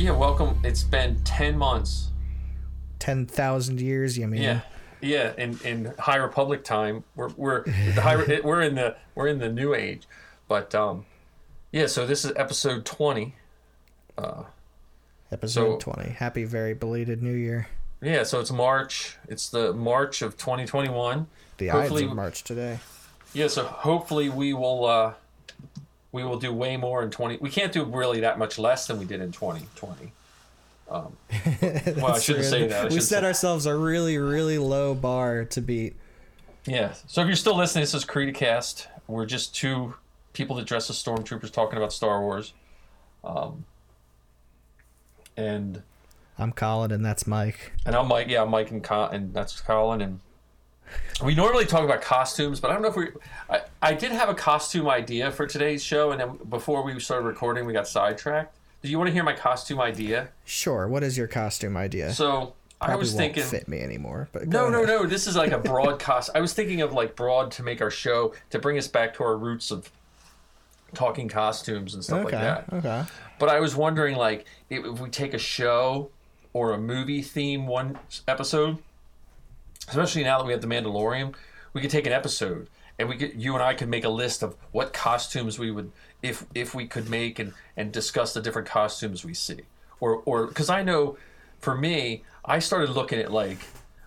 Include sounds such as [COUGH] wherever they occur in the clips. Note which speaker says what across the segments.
Speaker 1: Yeah, welcome. It's been ten months.
Speaker 2: Ten thousand years, you mean?
Speaker 1: Yeah, yeah. In in High Republic time, we're we're the high, [LAUGHS] we're in the we're in the new age, but um, yeah. So this is episode twenty.
Speaker 2: Uh, Episode
Speaker 1: So-
Speaker 2: twenty. Happy very belated New Year.
Speaker 1: Yeah, so it's March. It's the March of 2021.
Speaker 2: The
Speaker 1: Hopefully-
Speaker 2: Ides of March today.
Speaker 1: Yeah, so hopefully we will uh we will do way more in 20. We can't do really that much less than we did in 2020. Um, [LAUGHS] well, I shouldn't say that.
Speaker 2: We set
Speaker 1: say-
Speaker 2: ourselves a really, really low bar to beat.
Speaker 1: Yeah. So if you're still listening, this is Creedcast. We're just two people that dress as stormtroopers talking about Star Wars. Um, and
Speaker 2: I'm Colin, and that's Mike.
Speaker 1: and I'm Mike. Yeah, I'm Mike and Con, and that's Colin. And we normally talk about costumes, but I don't know if we. I, I did have a costume idea for today's show, and then before we started recording, we got sidetracked. Do you want to hear my costume idea?
Speaker 2: Sure. What is your costume idea?
Speaker 1: So I was thinking.
Speaker 2: fit me anymore. But
Speaker 1: No,
Speaker 2: go
Speaker 1: no,
Speaker 2: ahead.
Speaker 1: no. This is like a broad [LAUGHS] cost. I was thinking of like broad to make our show to bring us back to our roots of talking costumes and stuff
Speaker 2: Okay.
Speaker 1: like that.
Speaker 2: Okay.
Speaker 1: But I was wondering, like, if we take a show or a movie theme one episode, especially now that we have the Mandalorian, we could take an episode and we could, you and I could make a list of what costumes we would, if if we could make and and discuss the different costumes we see, or or because I know, for me, I started looking at like,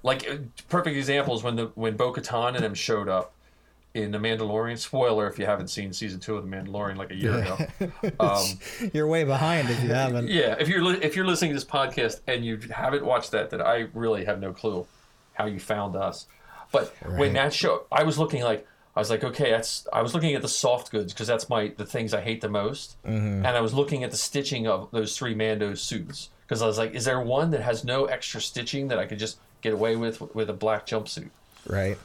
Speaker 1: like uh, perfect examples when the when Bo-Katan and them showed up in the Mandalorian. Spoiler if you haven't seen season two of the Mandalorian like a year ago. [LAUGHS] Um,
Speaker 2: You're way behind if you haven't.
Speaker 1: yeah, if you're if you're listening to this podcast and you haven't watched that, then I really have no clue how you found us. But when that show, I was looking like I was like, okay, that's. I was looking at the soft goods because that's my the things I hate the most,
Speaker 2: Mm-hmm.
Speaker 1: and I was looking at the stitching of those three Mando suits because I was like, is there one that has no extra stitching that I could just get away with with a black jumpsuit?
Speaker 2: Right.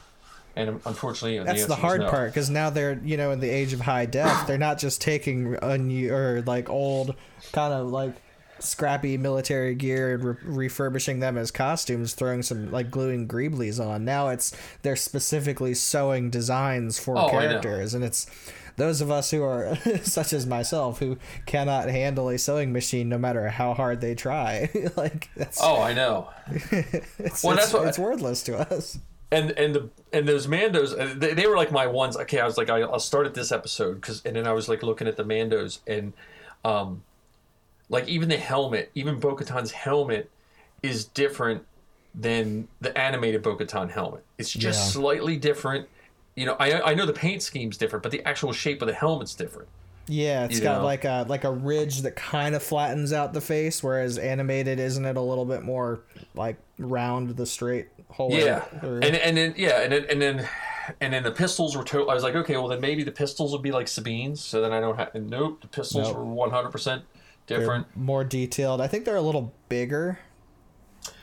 Speaker 1: And unfortunately,
Speaker 2: That's
Speaker 1: answer
Speaker 2: the hard
Speaker 1: no.
Speaker 2: part because now they're you know in the age of high def. They're not just taking un- or like old kind of like scrappy military gear and re- refurbishing them as costumes, throwing some like gluing greeblies on. Now it's they're specifically sewing designs for
Speaker 1: Oh,
Speaker 2: characters, and it's those of us who are [LAUGHS] such as myself who cannot handle a sewing machine no matter how hard they try. [LAUGHS] like that's
Speaker 1: Oh, I know. [LAUGHS]
Speaker 2: it's,
Speaker 1: well,
Speaker 2: it's,
Speaker 1: that's what-
Speaker 2: it's worthless to us.
Speaker 1: and and the and those Mandos, uh, they, they were like my ones. Okay, I was like, I, I'll start at this episode because, and then I was like looking at the Mandos, and um, like even the helmet, even Bo-Katan's helmet is different than the animated Bo-Katan helmet. It's just
Speaker 2: Yeah.
Speaker 1: slightly different. You know, I I know the paint scheme's different, but the actual shape of the helmet's different.
Speaker 2: Yeah, it's
Speaker 1: you
Speaker 2: got
Speaker 1: know?
Speaker 2: like a like a ridge that kind of flattens out the face, whereas animated isn't it a little bit more like round the straight whole
Speaker 1: Yeah,
Speaker 2: through?
Speaker 1: and and then yeah, and then and then and then the pistols were. To- I was like, okay, well then maybe the pistols would be like Sabine's, so then I don't have. Nope, the pistols
Speaker 2: Nope.
Speaker 1: were one hundred percent
Speaker 2: They're more detailed. I think they're a little bigger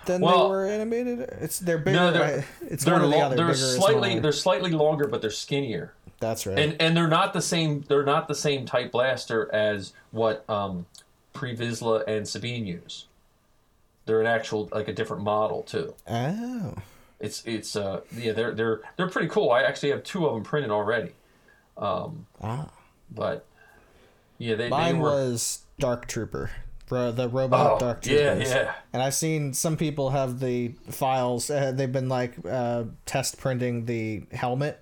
Speaker 2: than
Speaker 1: Well-
Speaker 2: they were animated. It's they're bigger.
Speaker 1: No, they're
Speaker 2: I- it's
Speaker 1: they're,
Speaker 2: one or the
Speaker 1: lo-
Speaker 2: other.
Speaker 1: they're slightly they're slightly longer, but they're skinnier,
Speaker 2: That's right.
Speaker 1: and and they're not the same. They're not the same type blaster as what um, Pre Vizsla and Sabine use. They're an actual like a different model too.
Speaker 2: oh,
Speaker 1: It's it's uh yeah they're they're they're pretty cool. I actually have two of them printed already,
Speaker 2: ah.
Speaker 1: but yeah they, they
Speaker 2: Mine
Speaker 1: were
Speaker 2: was Dark Trooper, Ro- the robot
Speaker 1: oh
Speaker 2: Dark
Speaker 1: yeah
Speaker 2: Troopers.
Speaker 1: yeah
Speaker 2: And I've seen some people have the files. Uh, they've been like uh, test printing the helmet,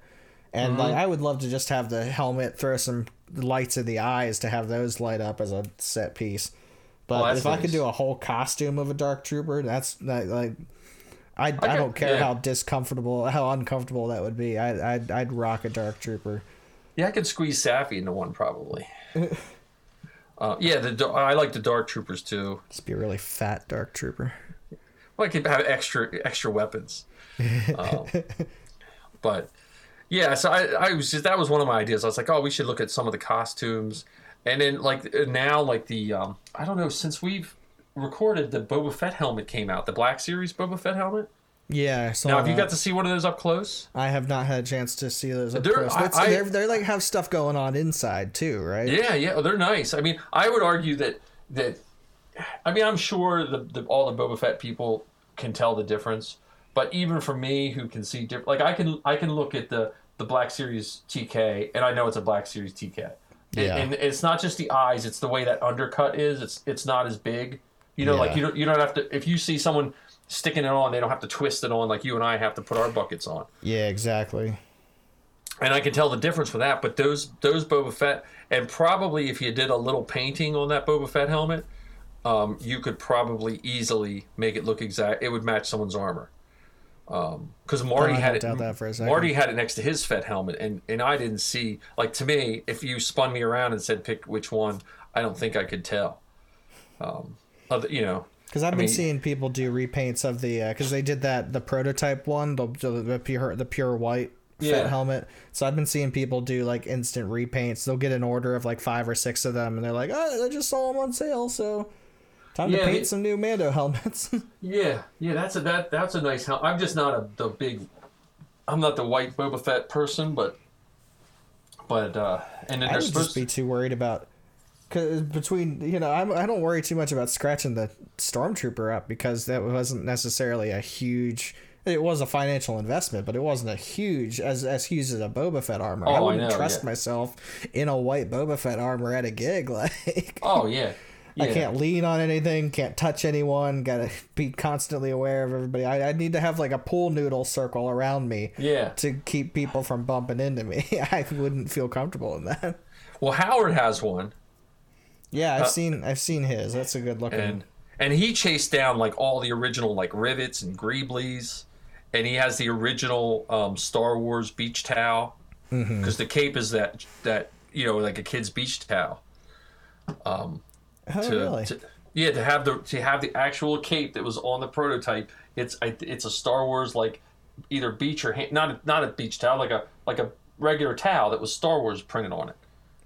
Speaker 2: and
Speaker 1: Mm-hmm.
Speaker 2: like I would love to just have the helmet throw some lights in the eyes to have those light up as a set piece. But
Speaker 1: Oh,
Speaker 2: if I could do a whole costume of a dark trooper, that's that, like. I, I,
Speaker 1: could-
Speaker 2: don't care
Speaker 1: yeah.
Speaker 2: how discomfortable, how uncomfortable that would be. I, I'd, I'd rock a dark trooper.
Speaker 1: yeah I could squeeze Safi into one probably. [LAUGHS] uh, yeah the I like the Dark Troopers too.
Speaker 2: Just be a really fat dark trooper.
Speaker 1: Well, I could have extra extra weapons. [LAUGHS] Um, but yeah, so I, I was just that was one of my ideas. I was like, oh, we should look at some of the costumes, and then like now, like the um, I don't know, since we've recorded, the Boba Fett helmet came out, the Black Series Boba Fett helmet.
Speaker 2: Yeah. So
Speaker 1: Now, have you got to see one of those up close?
Speaker 2: I have not had a chance to see those up
Speaker 1: They're-
Speaker 2: close.
Speaker 1: I- I-
Speaker 2: they're, they're like have stuff going on inside too, right?
Speaker 1: Yeah, yeah, they're nice. I mean, I would argue that that I mean, I'm sure the, the all the Boba Fett people can tell the difference, but even for me who can see different, like I can I can look at the the Black Series TK and I know it's a Black Series TK. And-
Speaker 2: Yeah.
Speaker 1: And it's not just the eyes; it's the way that undercut is. It's it's not as big You know, like you don't you don't have to if you see someone sticking it on, they don't have to twist it on like you and I have to put our buckets on.
Speaker 2: Yeah, exactly.
Speaker 1: And I can tell the difference with that. But those those Boba Fett, and probably if you did a little painting on that Boba Fett helmet, um, you could probably easily make it look exact. It would match someone's armor. Because Marty had it.
Speaker 2: that for a second.
Speaker 1: Marty had it next to his Fett helmet, and and I didn't see. Like to me, if you spun me around and said pick which one, I don't think I could tell. Um, other, you know,
Speaker 2: Because I've
Speaker 1: I
Speaker 2: been
Speaker 1: mean-
Speaker 2: seeing people do repaints of the because they did that the prototype one the the, the pure the pure white
Speaker 1: Yeah.
Speaker 2: Helmet. So I've been seeing people do like instant repaints. They'll get an order of like five or six of them, and they're like, "Oh, I just saw them on sale, so time
Speaker 1: Yeah,
Speaker 2: to paint some new Mando helmets." [LAUGHS]
Speaker 1: Yeah, yeah, that's a that that's a nice helmet. I'm just not a the big. I'm not the white Boba Fett person, but but uh and then
Speaker 2: I would just be too worried about. Cause between you know, I'm, I don't worry too much about scratching the stormtrooper up because that wasn't necessarily a huge. It was a financial investment, but it wasn't a huge as as huge as a Boba Fett armor.
Speaker 1: Oh,
Speaker 2: I
Speaker 1: I
Speaker 2: wouldn't
Speaker 1: know,
Speaker 2: trust
Speaker 1: yeah.
Speaker 2: myself in a white Boba Fett armor at a gig. [LAUGHS] Like
Speaker 1: Oh yeah, yeah.
Speaker 2: I can't lean on anything, can't touch anyone. Got to be constantly aware of everybody. I, I need to have like a pool noodle circle around me
Speaker 1: Yeah.
Speaker 2: to keep people from bumping into me. [LAUGHS] I wouldn't feel comfortable in that.
Speaker 1: Well, Howard has one,
Speaker 2: Yeah, I've uh, seen I've seen his. That's a good looking.
Speaker 1: and and he chased down like all the original like rivets and greeblies, and he has the original um, Star Wars beach towel mm-hmm. because the cape is that that you know like a kid's beach towel.
Speaker 2: Um, oh
Speaker 1: to,
Speaker 2: really?
Speaker 1: to- yeah to have the to have the actual cape that was on the prototype it's it's a star wars like either beach or not a, not a beach towel like a like a regular towel that was star wars printed on it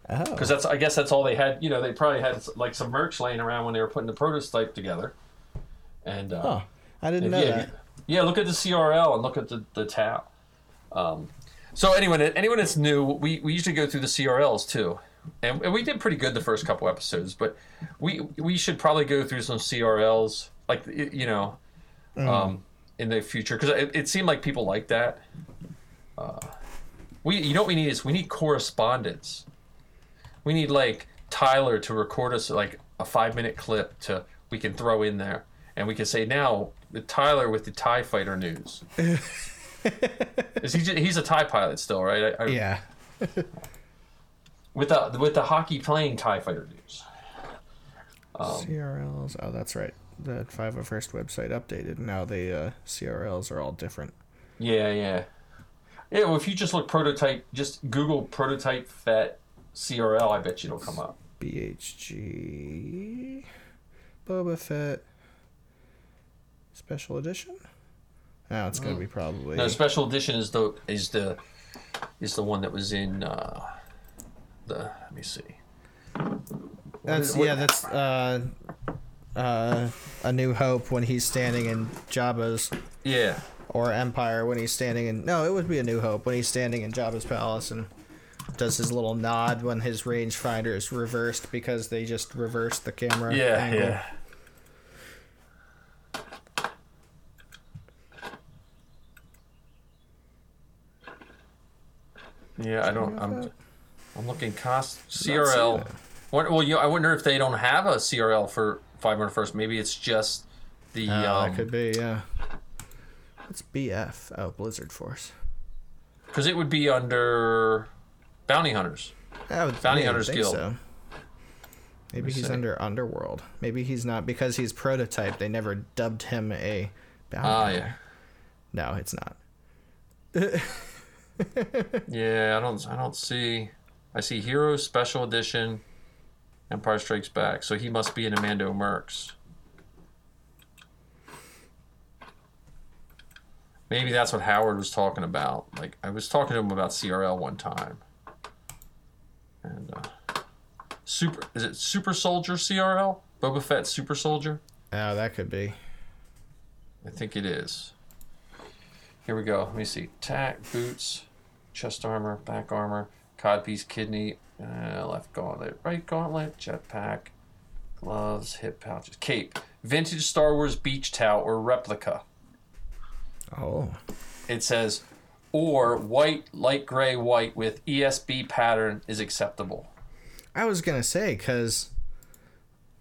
Speaker 2: oh,
Speaker 1: because that's i guess that's all they had you know they probably had like some merch laying around when they were putting the prototype together and uh,
Speaker 2: huh. I didn't know
Speaker 1: yeah,
Speaker 2: that.
Speaker 1: yeah, look at the CRL and look at the, the towel. Um, so anyone anyone that's new, we, we usually go through the CRLs too, and, and we did pretty good the first couple episodes, but we we should probably go through some CRLs like you know, um, in the future because it, it seemed like people like that. Uh, we you know what we need is we need correspondence. We need like Tyler to record us like a five minute clip to we can throw in there, and we can say now with Tyler with the Tie Fighter news. [LAUGHS] is he? ju- He's a Tie pilot still, right? I, I,
Speaker 2: Yeah. [LAUGHS]
Speaker 1: With the with the hockey playing Tie Fighter news.
Speaker 2: CRLs. Oh, that's right. The 501st website updated. Now the uh, CRLs are all different.
Speaker 1: Yeah, yeah, yeah. Well, if you just look prototype, just Google prototype Fett CRL, I bet you it'll come up.
Speaker 2: BHG Boba Fett Special Edition. Oh, it's gonna be probably.
Speaker 1: No, special edition is the is the is the one that was in uh, the. Let me see.
Speaker 2: That's yeah. That's uh, uh, a New Hope when he's standing in Jabba's
Speaker 1: Yeah,
Speaker 2: or Empire when he's standing in. No, it would be a New Hope when he's standing in Jabba's palace and does his little nod when his rangefinder is reversed because they just reversed the camera.
Speaker 1: yeah,
Speaker 2: angle.
Speaker 1: yeah. Yeah, I don't. I'm. I'm looking cost CRL. What, well, you, I wonder if they don't have a CRL for 501st. Maybe it's just the.
Speaker 2: Oh,
Speaker 1: um,
Speaker 2: that could be yeah. What's BF? Oh, Blizzard Force.
Speaker 1: Because it would be under bounty hunters.
Speaker 2: I would,
Speaker 1: Bounty
Speaker 2: I
Speaker 1: Hunters
Speaker 2: think
Speaker 1: Guild.
Speaker 2: So. Maybe he's under Underworld. Maybe he's not because he's prototype. They never dubbed him a bounty.
Speaker 1: Ah,
Speaker 2: hunter.
Speaker 1: yeah.
Speaker 2: No, it's not. [LAUGHS]
Speaker 1: Yeah, I don't. I don't see. I see Heroes Special Edition, Empire Strikes Back. So he must be an a Mando Mercs. Maybe that's what Howard was talking about. Like I was talking to him about CRL one time. And uh, super is it Super Soldier CRL? Boba Fett Super Soldier?
Speaker 2: Oh, that could be.
Speaker 1: I think it is. Here we go. Let me see. Tack, boots, chest armor, back armor, codpiece, kidney, uh, left gauntlet, right gauntlet, jetpack, gloves, hip pouches, cape, vintage Star Wars beach towel or replica.
Speaker 2: Oh,
Speaker 1: It says, or white, light gray, white with ESB pattern is acceptable.
Speaker 2: I was gonna say because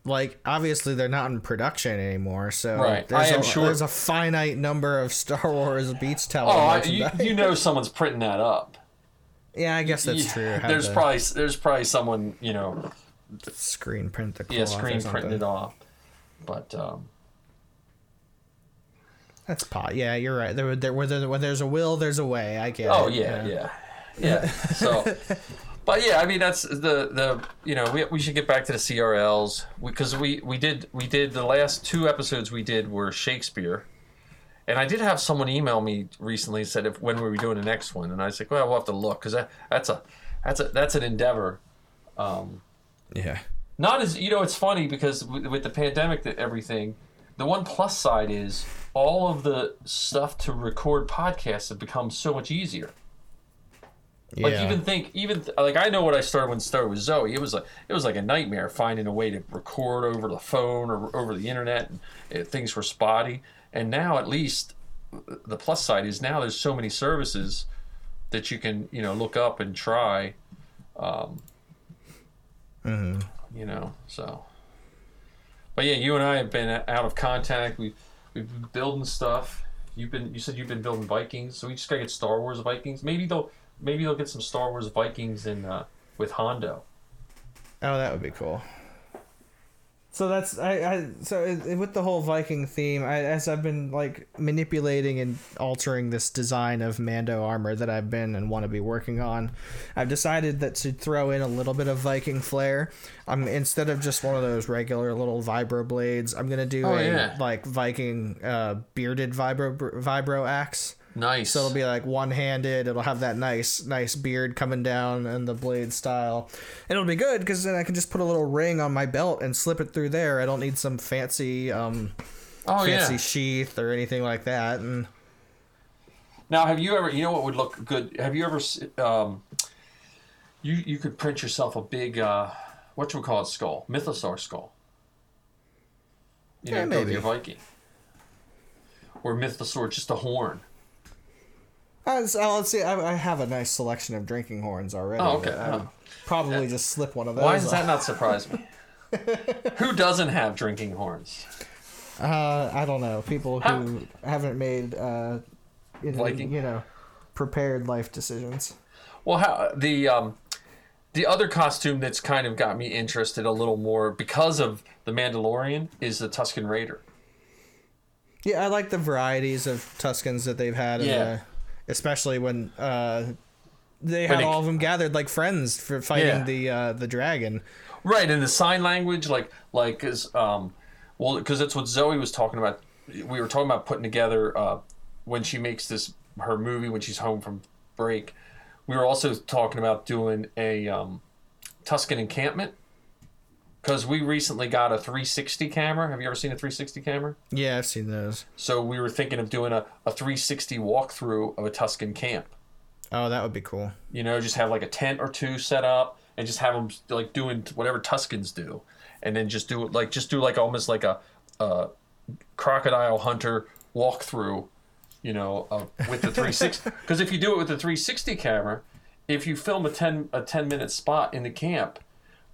Speaker 2: like obviously they're not in production anymore, so
Speaker 1: Right.
Speaker 2: there's
Speaker 1: I am
Speaker 2: a,
Speaker 1: sure-
Speaker 2: there's a finite number of Star [LAUGHS] Wars Beats Tower
Speaker 1: Oh, I, you, you know someone's printing that up.
Speaker 2: yeah, I guess that's
Speaker 1: Yeah,
Speaker 2: true.
Speaker 1: There's
Speaker 2: to
Speaker 1: probably there's probably someone you know
Speaker 2: screen print the
Speaker 1: yeah screen printing it off, but um,
Speaker 2: That's pot. Yeah, you're right. There, there, where, there, where there's a will, there's a way. I get
Speaker 1: oh
Speaker 2: it.
Speaker 1: yeah yeah yeah. So, [LAUGHS] but yeah, I mean that's the the you know we, we should get back to the CRLs because we we did we did the last two episodes we did were Shakespeare. And I did have someone email me recently and said if when were we doing the next one, and I was like, well, we'll have to look because that, that's a that's a that's an endeavor. Um,
Speaker 2: Yeah.
Speaker 1: not as you know it's funny because with, with the pandemic that everything the one plus side is all of the stuff to record podcasts have become so much easier.
Speaker 2: Yeah.
Speaker 1: like even think even like i know what i started when started with zoe. It was like it was like a nightmare finding a way to record over the phone or over the internet and uh, things were spotty. And now at least the plus side is now there's so many services that you can you know look up and try um, you know so. But yeah you and i have been out of contact. We've, we've been building stuff. You've been you said you've been building vikings so we just gotta get star wars vikings. Maybe they'll maybe they'll get some star wars vikings in uh, with hondo.
Speaker 2: Oh, that would be cool. So that's I, I so it, with the whole Viking theme, I, as I've been like manipulating and altering this design of Mando armor that I've been and want to be working on, I've decided that to throw in a little bit of Viking flair. I'm instead of just one of those regular little vibro blades, I'm gonna do
Speaker 1: Oh,
Speaker 2: a
Speaker 1: yeah.
Speaker 2: like Viking uh, bearded vibro vibro axe.
Speaker 1: Nice
Speaker 2: So it'll be like one handed. It'll have that nice, nice beard coming down and the blade style. And it'll be good because then I can just put a little ring on my belt and slip it through there. I don't need some fancy, um,
Speaker 1: oh
Speaker 2: fancy
Speaker 1: yeah
Speaker 2: sheath or anything like that. And
Speaker 1: now have you ever you know what would look good have you ever um, you you could print yourself a big uh, what you would call it skull mythosaur skull you
Speaker 2: Yeah,
Speaker 1: with
Speaker 2: maybe.
Speaker 1: your viking or mythosaur just a horn
Speaker 2: uh, so let's see. I, I have a nice selection of drinking horns already.
Speaker 1: Oh, okay.
Speaker 2: I would probably just slip one of those.
Speaker 1: Why does that not surprise me? [LAUGHS] Who doesn't have drinking horns?
Speaker 2: Uh, I don't know. People
Speaker 1: How-
Speaker 2: who haven't made, uh, you know, you know, prepared life decisions.
Speaker 1: Well, how, the um, the other costume that's kind of got me interested a little more because of the Mandalorian is the Tusken Raider.
Speaker 2: Yeah, I like the varieties of Tuskens that they've had, in
Speaker 1: Yeah.
Speaker 2: the, especially when uh, they had
Speaker 1: it-
Speaker 2: all of them gathered like friends for fighting
Speaker 1: Yeah.
Speaker 2: the uh, the dragon.
Speaker 1: Right, and the sign language, like like is um, well, because that's what Zoe was talking about. We were talking about putting together uh, when she makes this her movie when she's home from break. We were also talking about doing a um, Tusken encampment because we recently got a 360 camera. Have you ever seen a 360 camera?
Speaker 2: Yeah, I've seen those.
Speaker 1: So we were thinking of doing a, a 360 walkthrough of a Tusken camp.
Speaker 2: Oh, that would be cool.
Speaker 1: You know, just have like a tent or two set up and just have them like doing whatever Tuskens do, and then just do it like just do like almost like a, a crocodile hunter walkthrough. You know, uh, with the 360. Because [LAUGHS] if you do it with the 360 camera, if you film a 10 a 10 minute spot in the camp,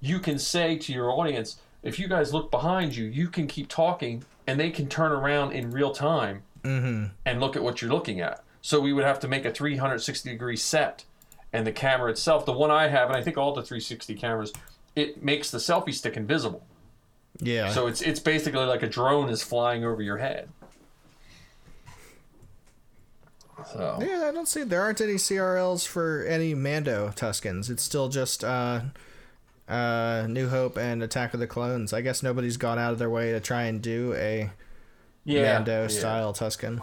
Speaker 1: you can say to your audience, if you guys look behind you, you can keep talking, and they can turn around in real time and look at what you're looking at. So we would have to make a 360 degree set, and the camera itself, the one I have, and I think all the 360 cameras, it makes the selfie stick invisible.
Speaker 2: Yeah.
Speaker 1: So it's it's basically like a drone is flying over your head. So
Speaker 2: yeah, I don't see there aren't any CRLs for any Mando Tuskens. It's still just uh, uh, New Hope and Attack of the Clones. I guess nobody's gone out of their way to try and do a
Speaker 1: yeah,
Speaker 2: Mando
Speaker 1: yeah.
Speaker 2: style Tusken.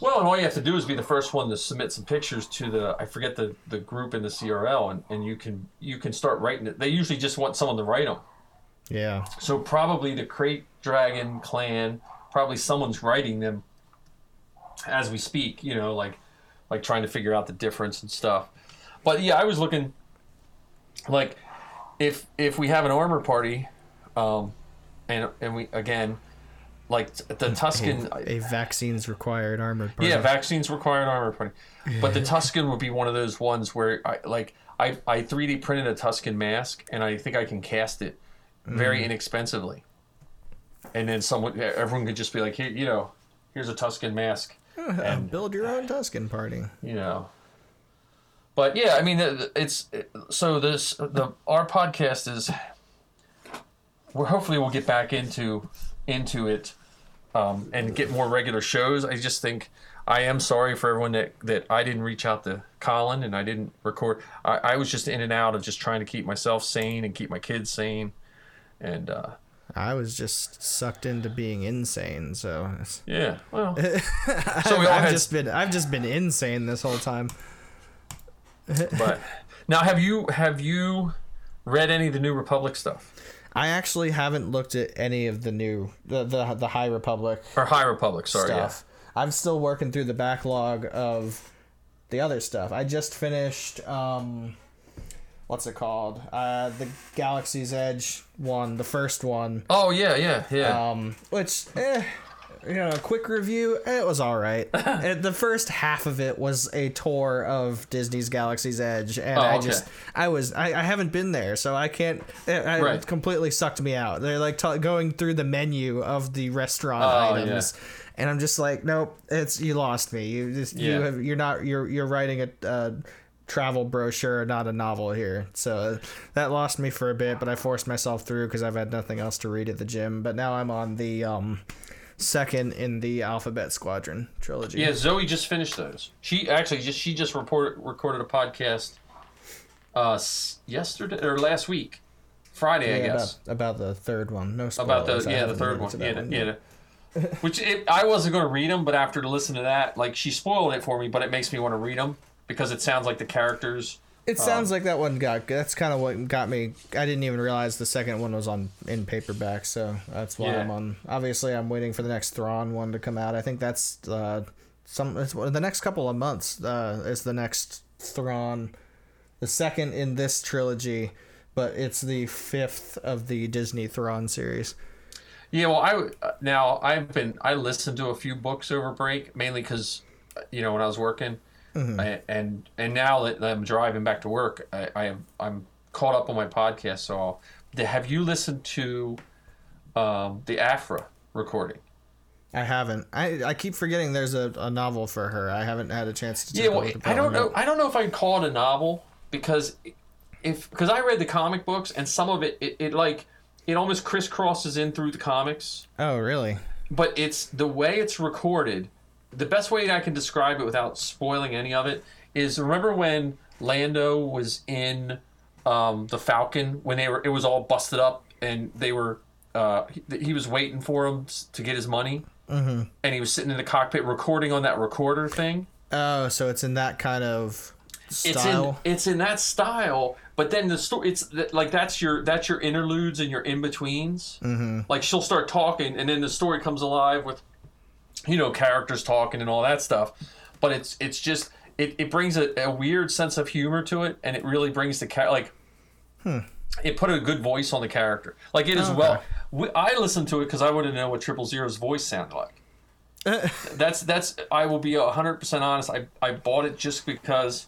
Speaker 1: Well, and all you have to do is be the first one to submit some pictures to the I forget the the group in the CRL, and, and you can you can start writing it. They usually just want someone to write them.
Speaker 2: Yeah.
Speaker 1: So probably the Krayt Dragon clan, probably someone's writing them as we speak. You know, like like trying to figure out the difference and stuff. But yeah, I was looking like if if we have an armor party, um, and and we again like the Tusken.
Speaker 2: A, a vaccines required armored party.
Speaker 1: Yeah, vaccines require an armor party, but the [LAUGHS] Tusken would be one of those ones where I like I I 3D printed a Tusken mask and I think I can cast it very inexpensively. and then someone, everyone could just be like, here, you know, here's a Tusken mask, and [LAUGHS]
Speaker 2: Build your own Tusken party.
Speaker 1: you know. But yeah, I mean, it's so this the our podcast is. We're hopefully we'll get back into into it, um, and get more regular shows. I just think I am sorry for everyone that that I didn't reach out to Colin and I didn't record. I, I was just in and out of just trying to keep myself sane and keep my kids sane, and uh,
Speaker 2: I was just sucked into being insane, so
Speaker 1: yeah, well, [LAUGHS] so all
Speaker 2: I've
Speaker 1: had
Speaker 2: just been I've just been insane this whole time.
Speaker 1: But now have you have you read any of the New Republic stuff
Speaker 2: I actually haven't looked at any of the new the the, the High Republic
Speaker 1: or High Republic? Sorry,
Speaker 2: stuff. I'm still working through the backlog of the other stuff. I just finished um what's it called? Uh the Galaxy's Edge one, the first one.
Speaker 1: yeah. Oh yeah, yeah, yeah.
Speaker 2: Um which eh you know, a quick review, it was all right. [LAUGHS] And the first half of it was a tour of Disney's Galaxy's Edge, and
Speaker 1: Oh,
Speaker 2: I
Speaker 1: okay.
Speaker 2: just, I was, I, I haven't been there, so I can't. It, I,
Speaker 1: Right.
Speaker 2: it completely sucked me out. They're like t- going through the menu of the restaurant
Speaker 1: Oh,
Speaker 2: items, and I'm just like, nope, it's you lost me. You just, you have, you're not, you're, you're writing a. Uh, travel brochure not a novel here so that lost me for a bit but i forced myself through because i've had nothing else to read at the gym but now i'm on the um second in the Alphabet Squadron trilogy.
Speaker 1: yeah, Zoe just finished those. She actually just she just reported recorded a podcast uh yesterday or last week. Friday, I
Speaker 2: Yeah,
Speaker 1: guess.
Speaker 2: about, about the third one. No spoilers.
Speaker 1: about the yeah the third one yeah
Speaker 2: yet.
Speaker 1: yeah [LAUGHS] which it, I wasn't going to read them but after to listen to that like she spoiled it for me but it makes me want to read them because it sounds like the characters
Speaker 2: It sounds like that one got. That's kind of what got me. I didn't even realize the second one was on in paperback, so that's why
Speaker 1: Yeah.
Speaker 2: I'm on. Obviously, I'm waiting for the next Thrawn one to come out. I think that's uh, some. It's, the next couple of months uh, is the next Thrawn, the second in this trilogy, but it's the fifth of the Disney Thrawn series.
Speaker 1: yeah well I uh, now I've been I listened to a few books over break mainly because you know when I was working I, and and now that I'm driving back to work I, I am I'm caught up on my podcast so I'll, have you listened to um, the Aphra recording
Speaker 2: I haven't. I, I keep forgetting there's a, a novel for her. I haven't had a chance to.
Speaker 1: Yeah,
Speaker 2: a
Speaker 1: well, I don't know. I don't know if I'd call it a novel because if because I read the comic books and some of it, it, it like it almost crisscrosses in through the comics,
Speaker 2: Oh, really?
Speaker 1: but it's the way it's recorded. The best way I can describe it without spoiling any of it is remember when Lando was in um, the Falcon when they were it was all busted up and they were uh, he, he was waiting for him to get his money. Mm-hmm. And he was sitting in the cockpit recording on that recorder thing.
Speaker 2: Oh, so it's in that kind of
Speaker 1: it's
Speaker 2: style.
Speaker 1: in it's in that style but then the story it's like that's your that's your interludes and your in-betweens mm-hmm. like she'll start talking and then the story comes alive with you know characters talking and all that stuff. But it's it's just it, it brings a, a weird sense of humor to it and it really brings the cat like it put a good voice on the character. Like it is
Speaker 2: Okay.
Speaker 1: well. we, i listened to it because i wanted to know what triple zero's voice sounded like. [LAUGHS] That's that's i will be 100% honest. I, I bought it just because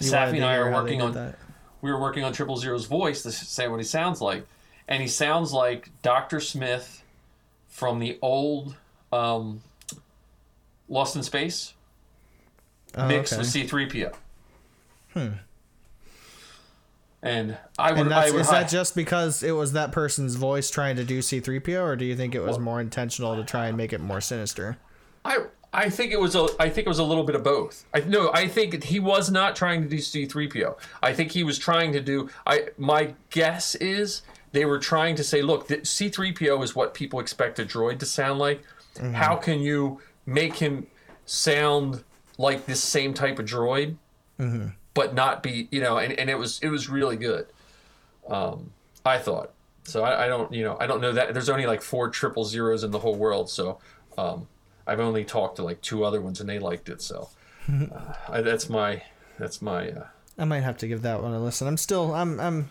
Speaker 1: Safi and I are working on
Speaker 2: that.
Speaker 1: we were working on Triple Zero's voice to say what he sounds like, and he sounds like Doctor Smith from the old um, Lost in Space
Speaker 2: Oh,
Speaker 1: mixed
Speaker 2: okay.
Speaker 1: with C three PO. Hmm. And I would,
Speaker 2: And that's,
Speaker 1: I would
Speaker 2: is
Speaker 1: hi-
Speaker 2: that just because it was that person's voice trying to do C3PO, or do you think it was
Speaker 1: Well-
Speaker 2: more intentional to try and make it more sinister?
Speaker 1: I I think it was a I think it was a little bit of both. I no, I think he was not trying to do C3PO. I think he was trying to do I my guess is they were trying to say, look, th- C3PO is what people expect a droid to sound like. How can you make him sound like this same type of droid but not be, you know, and, and it was it was really good. Um I thought. So I, I don't, you know, I don't know that there's only like four triple zeros in the whole world. So um, I've only talked to like two other ones and they liked it. So [LAUGHS] uh, I, that's my, that's my, uh,
Speaker 2: I might have to give that one a listen. I'm still I'm I'm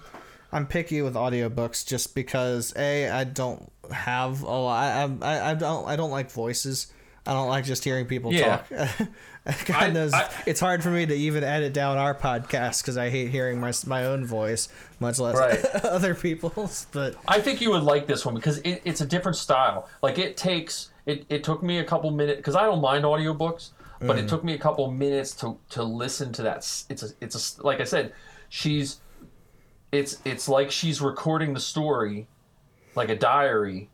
Speaker 2: I'm picky with audiobooks just because a I don't have a lot. I I, I don't I don't like voices. I don't like just hearing people
Speaker 1: Yeah.
Speaker 2: talk. [LAUGHS] God
Speaker 1: I-
Speaker 2: knows
Speaker 1: I-
Speaker 2: it's hard for me to even edit down our podcast because I hate hearing my my own voice, much less
Speaker 1: Right. [LAUGHS]
Speaker 2: other people's. But
Speaker 1: I think you would like this one because it, it's a different style. Like it takes it, it took me a couple minutes because I don't mind audiobooks, but
Speaker 2: Mm.
Speaker 1: it took me a couple minutes to to listen to that. It's a it's a like I said, she's it's it's like she's recording the story like a diary,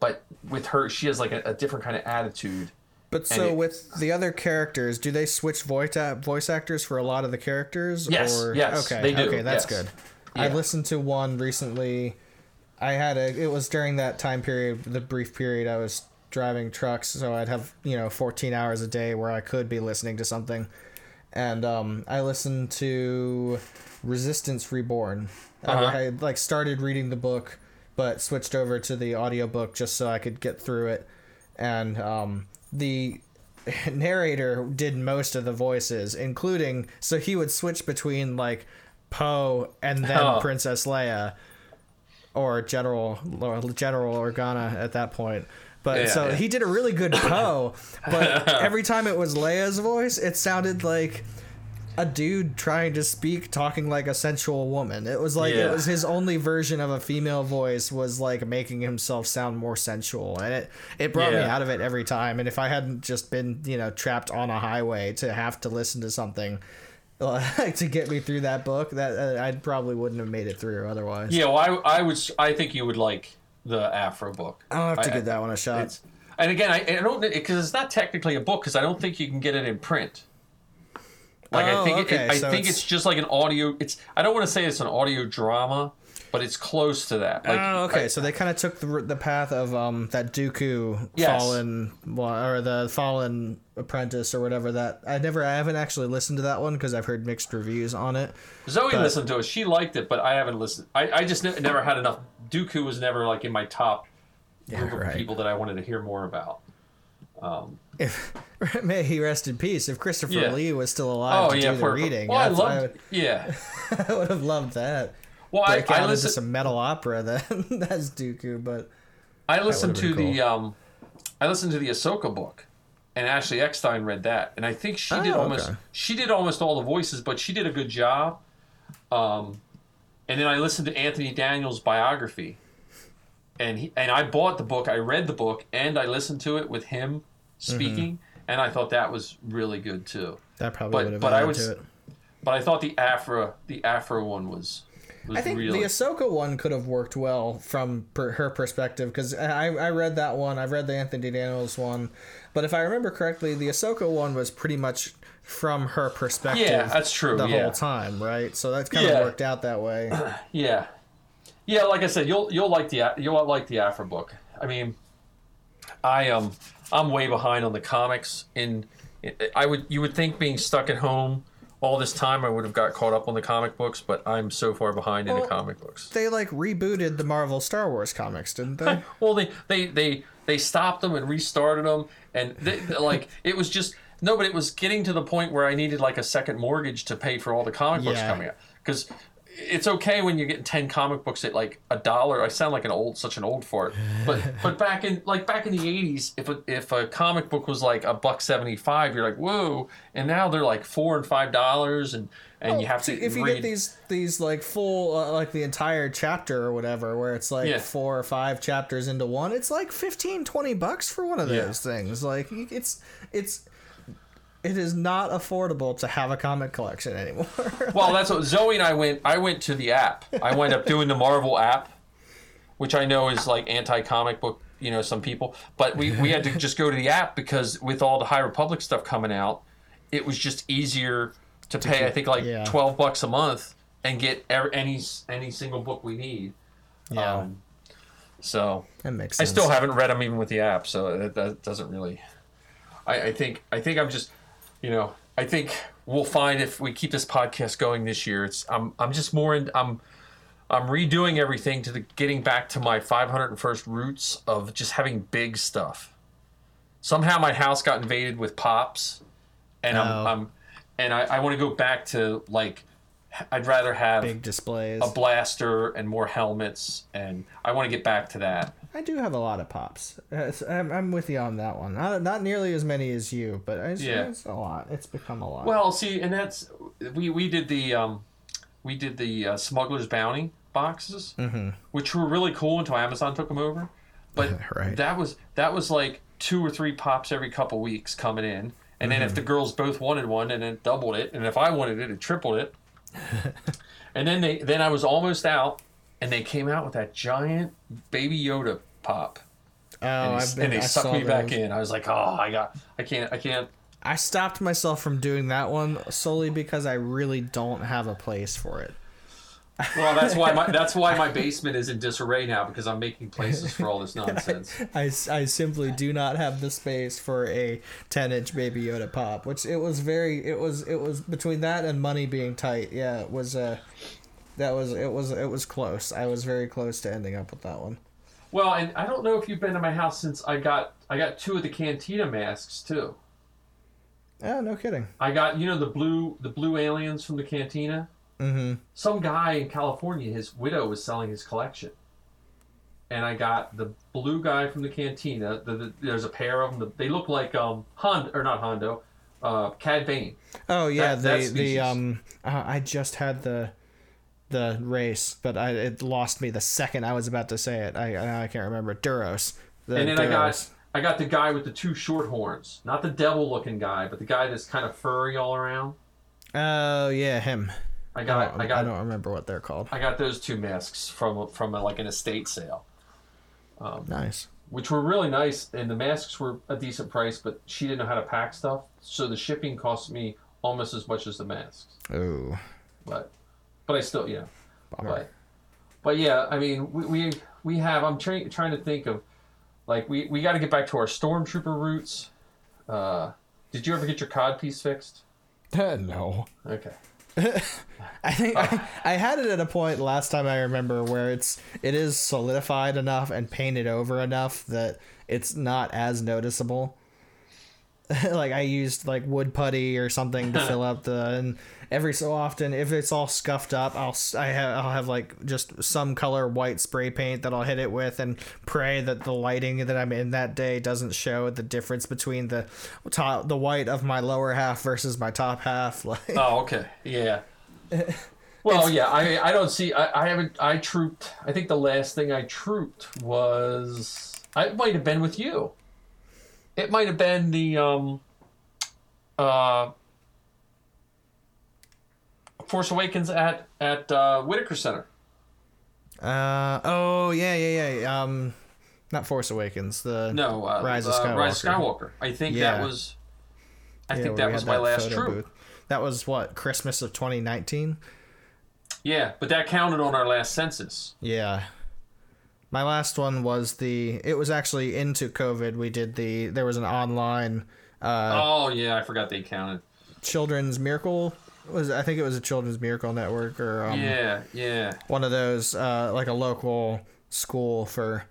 Speaker 1: but with her she has like a, a different kind of attitude.
Speaker 2: but so
Speaker 1: it-
Speaker 2: with the other characters, do they switch voice a- voice actors for a lot of the characters?
Speaker 1: Yes,
Speaker 2: Or...
Speaker 1: yes,
Speaker 2: Okay.
Speaker 1: they do,
Speaker 2: Okay, that's
Speaker 1: yes.
Speaker 2: good. I listened to one recently. I had a. It was during that time period, the brief period I was driving trucks, so I'd have you know 14 hours a day where I could be listening to something, and um, I listened to Resistance Reborn.
Speaker 1: Uh-huh.
Speaker 2: I, I like started reading the book, but switched over to the audiobook just so I could get through it, and um, the [LAUGHS] narrator did most of the voices, including so he would switch between like Poe and then
Speaker 1: Oh.
Speaker 2: Princess Leia or General or General Organa at that point. But
Speaker 1: Yeah,
Speaker 2: so
Speaker 1: yeah.
Speaker 2: he did a really good Poe, but [LAUGHS] every time it was Leia's voice, it sounded like a dude trying to speak talking like a sensual woman. It was like it was his only version of a female voice was like making himself sound more sensual and it it brought me out of it every time and if I hadn't just been, you know, trapped on a highway to have to listen to something like [LAUGHS] to get me through that book that uh, I probably wouldn't have made it through otherwise.
Speaker 1: Yeah, well, I I would I think you would like the Aphra book.
Speaker 2: I'll have to
Speaker 1: I-
Speaker 2: give that one a shot.
Speaker 1: And again, I, I don't because it's not technically a book because I don't think you can get it in print. Like
Speaker 2: Oh,
Speaker 1: I think
Speaker 2: okay,
Speaker 1: it, I
Speaker 2: so
Speaker 1: think
Speaker 2: it's-
Speaker 1: it's, just like an audio. It's I don't want to say it's an audio drama, but it's close to that. Like,
Speaker 2: Oh, okay.
Speaker 1: I-
Speaker 2: so they kind of took the the path of um that Dooku
Speaker 1: Yes.
Speaker 2: fallen or the fallen apprentice or whatever that I never I haven't actually listened to that one because I've heard mixed reviews on it.
Speaker 1: Zoe
Speaker 2: but-
Speaker 1: listened to it. She liked it, but I haven't listened. I, I just ne- never had enough. Dooku was never like in my top group
Speaker 2: right.
Speaker 1: of people that I wanted to hear more about.
Speaker 2: If [LAUGHS] may he rest in peace. If Christopher
Speaker 1: Yeah.
Speaker 2: Lee was still alive
Speaker 1: Oh
Speaker 2: to
Speaker 1: yeah,
Speaker 2: do the reading,
Speaker 1: Well, I loved.
Speaker 2: I, would,
Speaker 1: yeah. [LAUGHS]
Speaker 2: I would have loved that.
Speaker 1: Well, I, I listened.
Speaker 2: some metal opera then [LAUGHS] that's Dooku, but
Speaker 1: I listened to
Speaker 2: would've
Speaker 1: the um, I listened to the Ahsoka book, and Ashley Eckstein read that, and I think she did
Speaker 2: Oh,
Speaker 1: almost
Speaker 2: okay.
Speaker 1: she did almost all the voices, but she did a good job. Um, and then I listened to Anthony Daniels' biography, and he and I bought the book, I read the book, and I listened to it with him speaking, and I thought that was really good too.
Speaker 2: that probably
Speaker 1: But-
Speaker 2: would have
Speaker 1: but I was-
Speaker 2: to it.
Speaker 1: But I thought the Aphra the Aphra one was was
Speaker 2: I think
Speaker 1: really
Speaker 2: the Ahsoka one could have worked well from per, her perspective because I, I read that one. I've read the Anthony Daniels one, but if I remember correctly, the Ahsoka one was pretty much from her perspective.
Speaker 1: Yeah, that's true,
Speaker 2: The
Speaker 1: yeah.
Speaker 2: whole time, right? So that kind of worked out that way. [CLEARS THROAT]
Speaker 1: Yeah, yeah. Like I said, you'll you'll like the you'll like the Aphra book. I mean, I um I'm way behind on the comics. In I would you would think being stuck at home all this time I would have got caught up on the comic books, but I'm so far behind in the comic books.
Speaker 2: they like rebooted the Marvel Star Wars comics, didn't they? [LAUGHS]
Speaker 1: Well, they they they they stopped them and restarted them, and they, like [LAUGHS] it was just no, but it was getting to the point where I needed like a second mortgage to pay for all the comic books coming out because. It's okay when you're getting ten comic books at like a dollar. I sound like an old, such an old fart. But [LAUGHS] but back in like back in the '80s, if a, if a comic book was like a buck seventy five, you're like whoa. And now they're like four and five dollars, and and you have to
Speaker 2: if you
Speaker 1: read.
Speaker 2: get these these like full uh, like the entire chapter or whatever where it's like
Speaker 1: Yeah.
Speaker 2: four or five chapters into one it's like 15 20 bucks for one of
Speaker 1: Yeah.
Speaker 2: those things like it's it's it is not affordable to have a comic collection anymore [LAUGHS]
Speaker 1: Well, that's what Zoe and I went. I went to the app. I went up doing the Marvel app, which I know is like anti-comic book. You know, some people, but we we had to [LAUGHS] just go to the app because with all the High Republic stuff coming out, it was just easier to pay. I think like
Speaker 2: yeah.
Speaker 1: twelve bucks a month and get any any single book we need.
Speaker 2: yeah
Speaker 1: Um, so
Speaker 2: that makes
Speaker 1: I still haven't read them even with the app, so that, that doesn't really. I, I think I think I'm just, you know, I think we'll find if we keep this podcast going this year. It's I'm I'm just more in I'm I'm redoing everything to the getting back to my 501st roots of just having big stuff. Somehow my house got invaded with pops, and
Speaker 2: Oh.
Speaker 1: I'm, I'm and I, I want to go back to like I'd rather have
Speaker 2: big displays
Speaker 1: a blaster and more helmets and I want to get back to that.
Speaker 2: I do have a lot of pops. I'm, I'm with you on that one. Not, not nearly as many as you, but it's,
Speaker 1: Yeah.
Speaker 2: it's a lot. It's become a lot.
Speaker 1: Well, see, and that's we we did the um, we did the uh, Smuggler's Bounty boxes, which were really cool until Amazon took them over. But [LAUGHS]
Speaker 2: Right.
Speaker 1: that was that was like two or three pops every couple weeks coming in, and then if the girls both wanted one, and then doubled it, and if I wanted it, it tripled it. [LAUGHS] and then they then I was almost out, and they came out with that giant Baby Yoda pop,
Speaker 2: oh,
Speaker 1: and,
Speaker 2: I've
Speaker 1: they,
Speaker 2: been.
Speaker 1: and they
Speaker 2: I
Speaker 1: sucked me back in. I was like, oh, I got, I can't, I can't.
Speaker 2: I stopped myself from doing that one solely because I really don't have a place for it.
Speaker 1: Well, that's why my [LAUGHS] that's why my basement is in disarray now because I'm making places for all this [LAUGHS] nonsense.
Speaker 2: I, I simply do not have the space for a 10 inch baby yoda pop which it was very it was it was between that and money being tight yeah it was uh that was it was it was close i was very close to ending up with that one
Speaker 1: Well, and I don't know if you've been to my house since I got I got two of the Cantina masks too.
Speaker 2: yeah no kidding
Speaker 1: I got you know the blue the blue aliens from the Cantina.
Speaker 2: mm-hmm
Speaker 1: Some guy in California, his widow was selling his collection, and I got the blue guy from the Cantina. The, the, there's a pair of them. They look like um Hondo or not Hondo, uh, Cad Bane.
Speaker 2: oh yeah
Speaker 1: That-
Speaker 2: the the um uh, i just had the the race but i it lost me the second i was about to say it. I i, I can't remember. Duros. The
Speaker 1: and then I got I got the guy with the two short horns, not the devil looking guy, but the guy that's kind of furry all around.
Speaker 2: oh yeah him.
Speaker 1: I
Speaker 2: I
Speaker 1: got I
Speaker 2: I
Speaker 1: got
Speaker 2: don't remember what they're called.
Speaker 1: I got those two masks from from a, like an estate sale, um,
Speaker 2: nice.
Speaker 1: which were really nice, and the masks were a decent price, but she didn't know how to pack stuff, so the shipping cost me almost as much as the masks.
Speaker 2: oh
Speaker 1: But but I still yeah,
Speaker 2: Bummer.
Speaker 1: but but yeah, I mean we we, we have I'm trying trying to think of like we we got to get back to our stormtrooper roots. Uh, did you ever get your cod piece fixed? [LAUGHS]
Speaker 2: no
Speaker 1: Okay. [LAUGHS]
Speaker 2: I think I, [LAUGHS] I had it at a point last time I remember where it's it is solidified enough and painted over enough that it's not as noticeable. [LAUGHS] like I used like wood putty or something to [LAUGHS] fill up the and every so often if it's all scuffed up I'll I have I'll have like just some color white spray paint that I'll hit it with and pray that the lighting that I'm in that day doesn't show the difference between the top the white of my lower half versus my top half [LAUGHS] like
Speaker 1: Oh, okay. Yeah. Well, yeah. I I don't see. I, I haven't. I trooped. I think the last thing I trooped was. I might have been with you. It might have been the um. Uh. Force Awakens at at uh, Whitaker Center.
Speaker 2: Uh oh yeah yeah yeah um not Force Awakens the
Speaker 1: No, uh,
Speaker 2: Rise of
Speaker 1: uh,
Speaker 2: Skywalker.
Speaker 1: Rise of Skywalker. I think
Speaker 2: Yeah.
Speaker 1: that was. I
Speaker 2: Yeah,
Speaker 1: think that was my last
Speaker 2: photo
Speaker 1: troop.
Speaker 2: booth. That was what Christmas of 2019.
Speaker 1: Yeah, but that counted on our last census.
Speaker 2: Yeah. My last one was the. It was actually into COVID. We did the. There was an online uh,
Speaker 1: oh yeah, I forgot they counted.
Speaker 2: children's miracle. Was I think it was a children's miracle network or um,
Speaker 1: yeah, yeah.
Speaker 2: one of those uh, like a local school for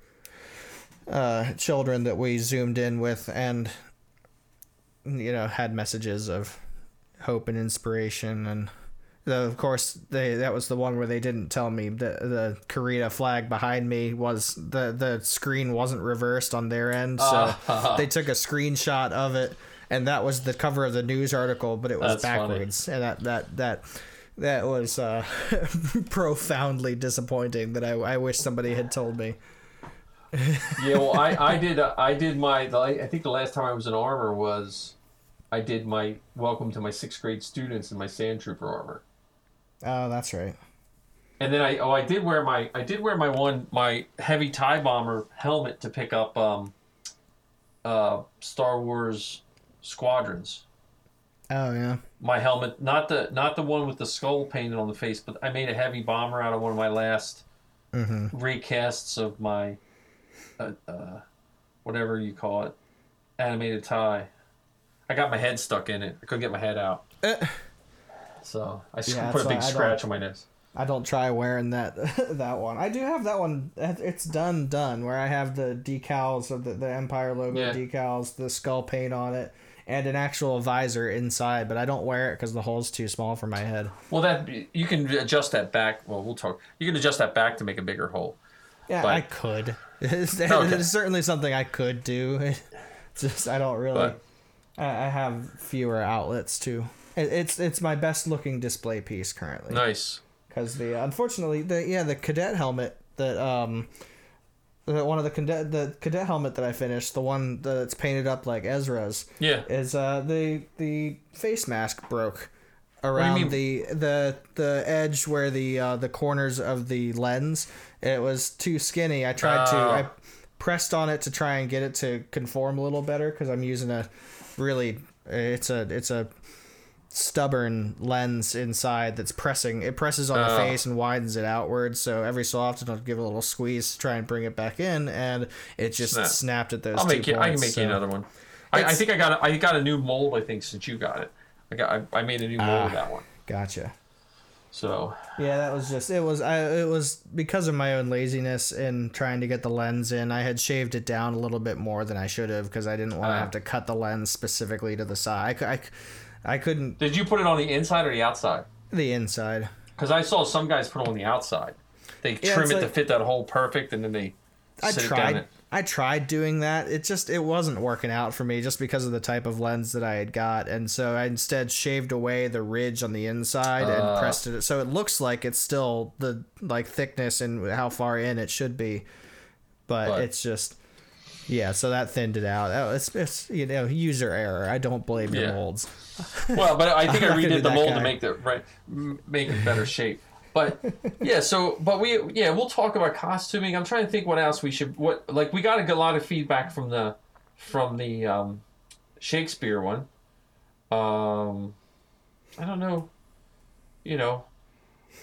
Speaker 2: uh, children that we zoomed in with and you know had messages of hope and inspiration and of course they that was the one where they didn't tell me the the Korea flag behind me was the the screen wasn't reversed on their end so
Speaker 1: Ah.
Speaker 2: they took a screenshot of it and that was the cover of the news article but it was
Speaker 1: That's funny.
Speaker 2: backwards and that that that that was uh, [LAUGHS] profoundly disappointing that I, I wish somebody had told me
Speaker 1: yeah, well, I, [LAUGHS] I did uh, I did my I think the last time I was in armor was I did my welcome to my sixth grade students in my sand trooper armor,
Speaker 2: oh that's right
Speaker 1: and then I oh I did wear my I did wear my one my heavy tie bomber helmet to pick up um uh Star Wars squadrons.
Speaker 2: oh yeah
Speaker 1: My helmet, not the not the one with the skull painted on the face, but I made a heavy bomber out of one of my last
Speaker 2: mm-hmm.
Speaker 1: recasts of my uh, uh, whatever you call it animated tie i got my head stuck in it i couldn't get my head out
Speaker 2: Eh.
Speaker 1: So i
Speaker 2: Yeah, [LAUGHS]
Speaker 1: put a big
Speaker 2: I
Speaker 1: scratch on my nose
Speaker 2: I don't try wearing that [LAUGHS] that one. I do have that one. It's done done where I have the decals of the, the Empire logo
Speaker 1: Yeah.
Speaker 2: decals, the skull paint on it, and an actual visor inside. But I don't wear it because the hole's too small for my head.
Speaker 1: well that you can adjust that back well we'll talk you can adjust that back to make a bigger hole
Speaker 2: Yeah,
Speaker 1: But-
Speaker 2: I could. [LAUGHS] It's,
Speaker 1: Okay.
Speaker 2: it's certainly something I could do. It's just I don't really.
Speaker 1: But-
Speaker 2: I, I have fewer outlets too. It, it's it's my best looking display piece currently.
Speaker 1: Nice.
Speaker 2: Because the unfortunately the yeah the cadet helmet that um. The, one of the cadet the cadet helmet that I finished, the one that's painted up like Ezra's,
Speaker 1: Yeah.
Speaker 2: is uh the the face mask broke around the the the edge where the uh, the corners of the lens. It was too skinny. I tried to
Speaker 1: Oh.
Speaker 2: I pressed on it to try and get it to conform a little better because I'm using a really it's a it's a stubborn lens inside that's pressing it presses on the
Speaker 1: Oh.
Speaker 2: face and widens it outwards so every so often I'll give it a little squeeze to try and bring it back in and it just
Speaker 1: Snap.
Speaker 2: snapped at those
Speaker 1: I'll
Speaker 2: two
Speaker 1: make you. I can
Speaker 2: points,
Speaker 1: make you another one. I, I think I got. A, I got a new mold. I think since you got it, I got. I, I made a new mold
Speaker 2: Ah.
Speaker 1: of that one.
Speaker 2: gotcha
Speaker 1: So
Speaker 2: Yeah, that was just it was I it was because of my own laziness in trying to get the lens in. I had shaved it down a little bit more than I should have because I didn't want to
Speaker 1: Ah.
Speaker 2: have to cut the lens specifically to the side. I, I, I couldn't
Speaker 1: did you put it on the inside or the outside?
Speaker 2: the inside.
Speaker 1: Because I saw some guys put it on the outside. They
Speaker 2: Yeah,
Speaker 1: trim it to fit that hole perfect, and then they
Speaker 2: I
Speaker 1: sit it down.
Speaker 2: tried. I tried doing that. It just it wasn't working out for me just because of the type of lens that I had got, and so I instead shaved away the ridge on the inside and
Speaker 1: Uh.
Speaker 2: pressed it so it looks like it's still the like thickness and how far in it should be, but,
Speaker 1: But-
Speaker 2: it's just yeah. So that thinned it out. Oh, It's it's you know user error. I don't blame the
Speaker 1: Yeah.
Speaker 2: molds. [LAUGHS]
Speaker 1: Well, but I think I
Speaker 2: I'm not gonna be
Speaker 1: redid the mold
Speaker 2: guy.
Speaker 1: to make the right, make it better shape. But yeah, so but we yeah we'll talk about costuming. I'm trying to think what else we should what like we got a lot of feedback from the from the um, Shakespeare one. Um, I don't know, you know.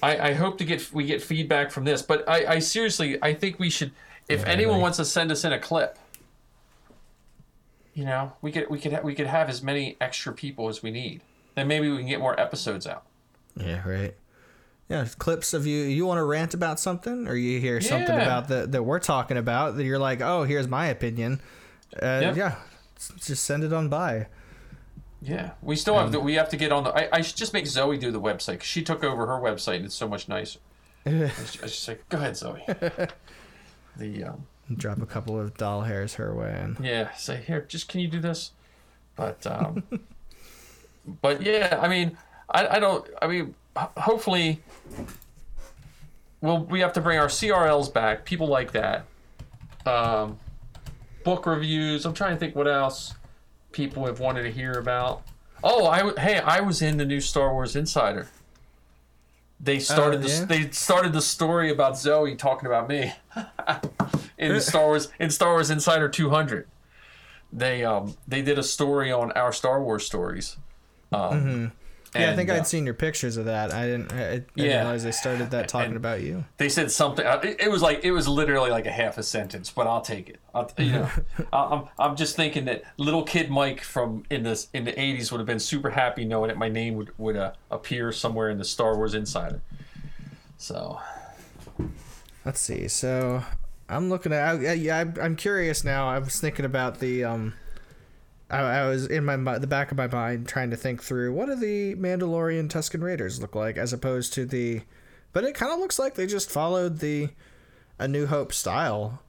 Speaker 1: I, I hope to get we get feedback from this, but I, I seriously I think we should if
Speaker 2: Yeah,
Speaker 1: anyone
Speaker 2: really.
Speaker 1: wants to send us in a clip, you know, we could we could ha- we could have as many extra people as we need. Then maybe we can get more episodes out.
Speaker 2: Yeah, right. Yeah, clips of you. You want to rant about something, or you hear something about that that we're talking about that you're like, oh, here's my opinion. Uh,
Speaker 1: Yep.
Speaker 2: Yeah, just send it on by.
Speaker 1: Yeah, we still have to. We have to get on the. I, I should just make Zoe do the website 'cause she took over her website and it's so much nicer. [LAUGHS] I just, I just say, go ahead, Zoe. [LAUGHS] the um,
Speaker 2: Drop a couple of doll hairs her way, and
Speaker 1: yeah, say here, just can you do this? But um, [LAUGHS] but yeah, I mean, I, I don't. I mean, ho- hopefully, well, we have to bring our CRLs back. People like that. Um, book reviews. I'm trying to think what else people have wanted to hear about. Oh, i hey, I was in the new Star Wars Insider. They started the
Speaker 2: yeah?
Speaker 1: they started the story about Zoe talking about me [LAUGHS] in [LAUGHS] Star Wars in Star Wars Insider 200. They um they did a story on our Star Wars stories. Um,
Speaker 2: yeah, I think
Speaker 1: uh,
Speaker 2: I'd seen your pictures of that. I didn't. I, I didn't
Speaker 1: Yeah.
Speaker 2: realize they started that talking
Speaker 1: And-
Speaker 2: about you.
Speaker 1: they said something. uh, It, it was like it was literally like a half a sentence, but I'll take it. I'll, you know, [LAUGHS] I- I'm I'm just thinking that little kid Mike from in the in the '80s would have been super happy knowing that my name would would uh, appear somewhere in the Star Wars Insider. So
Speaker 2: Let's see. So I'm looking at. I, yeah, I, I'm curious now. I was thinking about the. Um, I, I was in my the back of my mind trying to think through what do the Mandalorian Tusken Raiders look like as opposed to the, but it kind of looks like they just followed the, A New Hope style.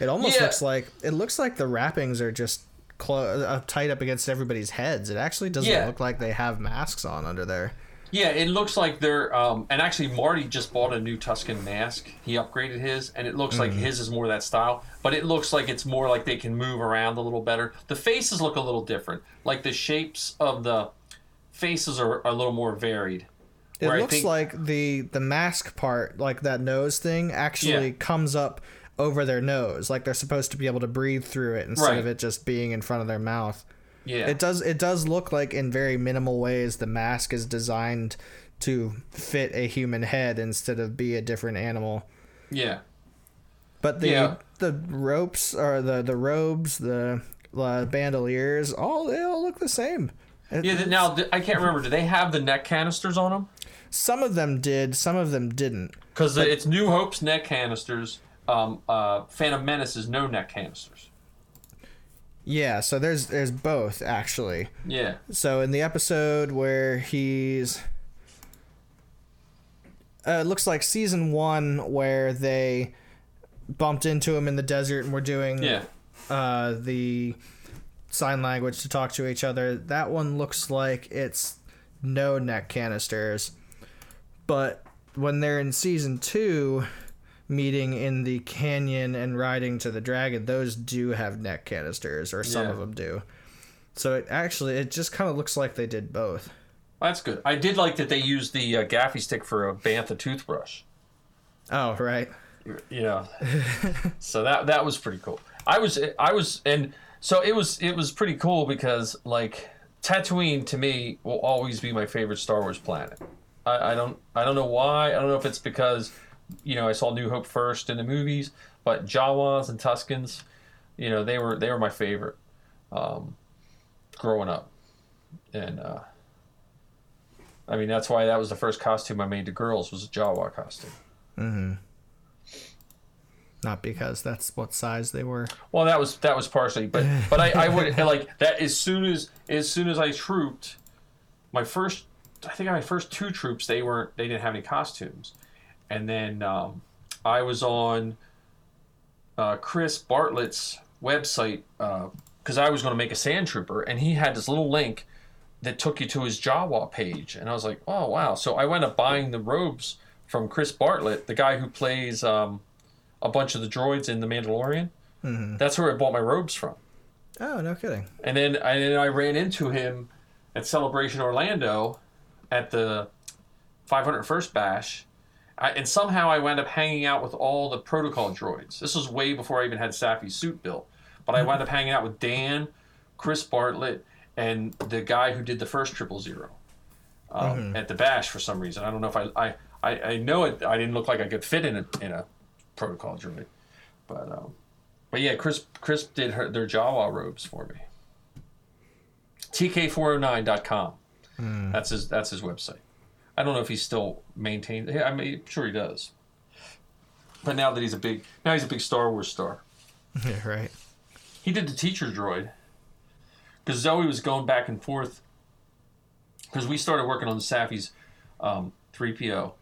Speaker 2: It almost
Speaker 1: Yeah.
Speaker 2: looks like it looks like the wrappings are just clo- uh, tight up against everybody's heads. It actually doesn't
Speaker 1: Yeah.
Speaker 2: look like they have masks on under there.
Speaker 1: Yeah, it looks like they're um, and actually Marty just bought a new Tusken mask. He upgraded his, and it looks like his is more that style. But it looks like it's more like they can move around a little better. The faces look a little different. Like the shapes of the faces are, are a little more varied.
Speaker 2: It looks
Speaker 1: think-
Speaker 2: like the the mask part, like that nose thing, actually
Speaker 1: Yeah.
Speaker 2: comes up over their nose, like they're supposed to be able to breathe through it instead
Speaker 1: Right.
Speaker 2: of it just being in front of their mouth.
Speaker 1: Yeah,
Speaker 2: It does it does look like in very minimal ways the mask is designed to fit a human head instead of be a different animal.
Speaker 1: yeah.
Speaker 2: But the
Speaker 1: Yeah.
Speaker 2: the ropes or the the robes, the uh, bandoliers, all they all look the same. It-
Speaker 1: Yeah, now I can't remember. Do they have the neck canisters on them?
Speaker 2: Some of them did, some of them didn't.
Speaker 1: Because it's New Hope's neck canisters. Um, uh, Phantom Menace is no neck canisters.
Speaker 2: Yeah, so there's there's both actually.
Speaker 1: Yeah,
Speaker 2: So in the episode where he's uh, it looks like season one where they bumped into him in the desert and were doing
Speaker 1: Yeah.
Speaker 2: uh, the sign language to talk to each other. That one looks like it's no neck canisters. But when they're in season two, meeting in the canyon and riding to the dragon, those do have neck canisters, or some
Speaker 1: Yeah.
Speaker 2: of them do. So it actually, it just kind of looks like they did both.
Speaker 1: That's good. I did like that they used the uh, gaffi stick for a bantha toothbrush.
Speaker 2: Oh, right.
Speaker 1: Yeah. [LAUGHS] so that that was pretty cool i was i was and so it was it was pretty cool because like tatooine to me will always be my favorite star wars planet i, I don't i don't know why i don't know if it's because you know i saw new hope first in the movies but jawas and tuskens you know they were they were my favorite um growing up. And uh i mean that's why that was the first costume i made to girls was a jawa costume.
Speaker 2: Not because that's what size they were.
Speaker 1: Well, that was that was partially, but [LAUGHS] but I, I would like that as soon as as soon as I trooped, my first I think my first two troops they weren't they didn't have any costumes, and then um, I was on uh, Chris Bartlett's website because I was going to make a sand trooper, and he had this little link that took you to his Jawa page, and I was like, oh wow! So I wound up buying the robes from Chris Bartlett, the guy who plays um, a bunch of the droids in The Mandalorian. That's where I bought my robes from.
Speaker 2: Oh, no kidding.
Speaker 1: And then, and then I ran into him at Celebration Orlando at the 501st Bash. I, and somehow I wound up hanging out with all the protocol droids. This was way before I even had Safi's suit built. But I wound up hanging out with Dan, Chris Bartlett, and the guy who did the first Triple Zero um, at the Bash for some reason. I don't know if I, I, I, I know it. I didn't look like I could fit in a, in a protocol droid. But, um, but yeah, Chris Chris did her, their Jawa robes for me. TK409.com. That's his that's his website. I don't know if he's still maintained. yeah, I mean, sure he does. But now that he's a big now he's a big Star Wars star. [LAUGHS]
Speaker 2: Yeah, right.
Speaker 1: He did the teacher droid because Zoe was going back and forth because we started working on Safi's um, 3PO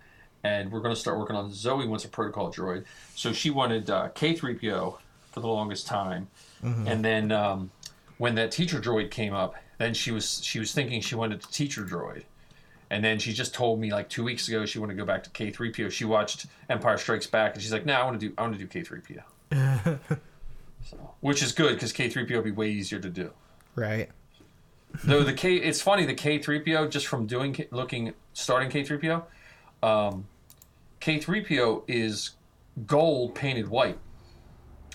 Speaker 1: and we're going to start working on Zoe wants a protocol droid. So she wanted uh, K3PO for the longest time, and then um, when that teacher droid came up, then she was she was thinking she wanted the teacher droid. And then she just told me like two weeks ago she wanted to go back to K3PO. She watched Empire Strikes Back and she's like, "No, I want to do I want to do K3PO." [LAUGHS] so, which is good because K3PO would be way easier to do.
Speaker 2: Right.
Speaker 1: Though the K, it's funny the K3PO just from doing looking starting K3PO, um, K3PO is gold painted white.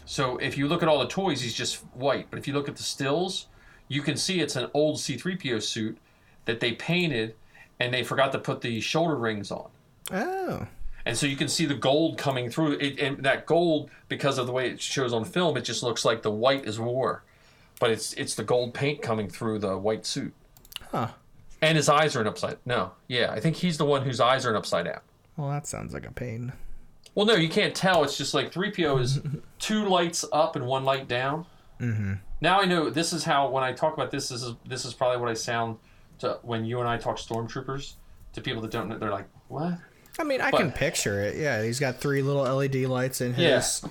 Speaker 1: So if you look at all the toys, he's just white. But if you look at the stills, you can see it's an old C3PO suit that they painted, and they forgot to put the shoulder rings on.
Speaker 2: Oh.
Speaker 1: And so you can see the gold coming through. It, and that gold, because of the way it shows on film, it just looks like the white is war, but it's it's the gold paint coming through the white suit.
Speaker 2: Huh.
Speaker 1: And his eyes are an upside. No, yeah, I think he's the one whose eyes are an upside down.
Speaker 2: Well, that sounds like a pain.
Speaker 1: Well, no, you can't tell. It's just like 3PO is [LAUGHS] two lights up and one light down. Mm-hmm. Now I know this is how when I talk about this, this is this is probably what I sound to when you and I talk stormtroopers to people that don't know. They're like, what?
Speaker 2: I mean, I
Speaker 1: But-
Speaker 2: can picture it. Yeah, he's got three little LED lights in his.
Speaker 1: Yes.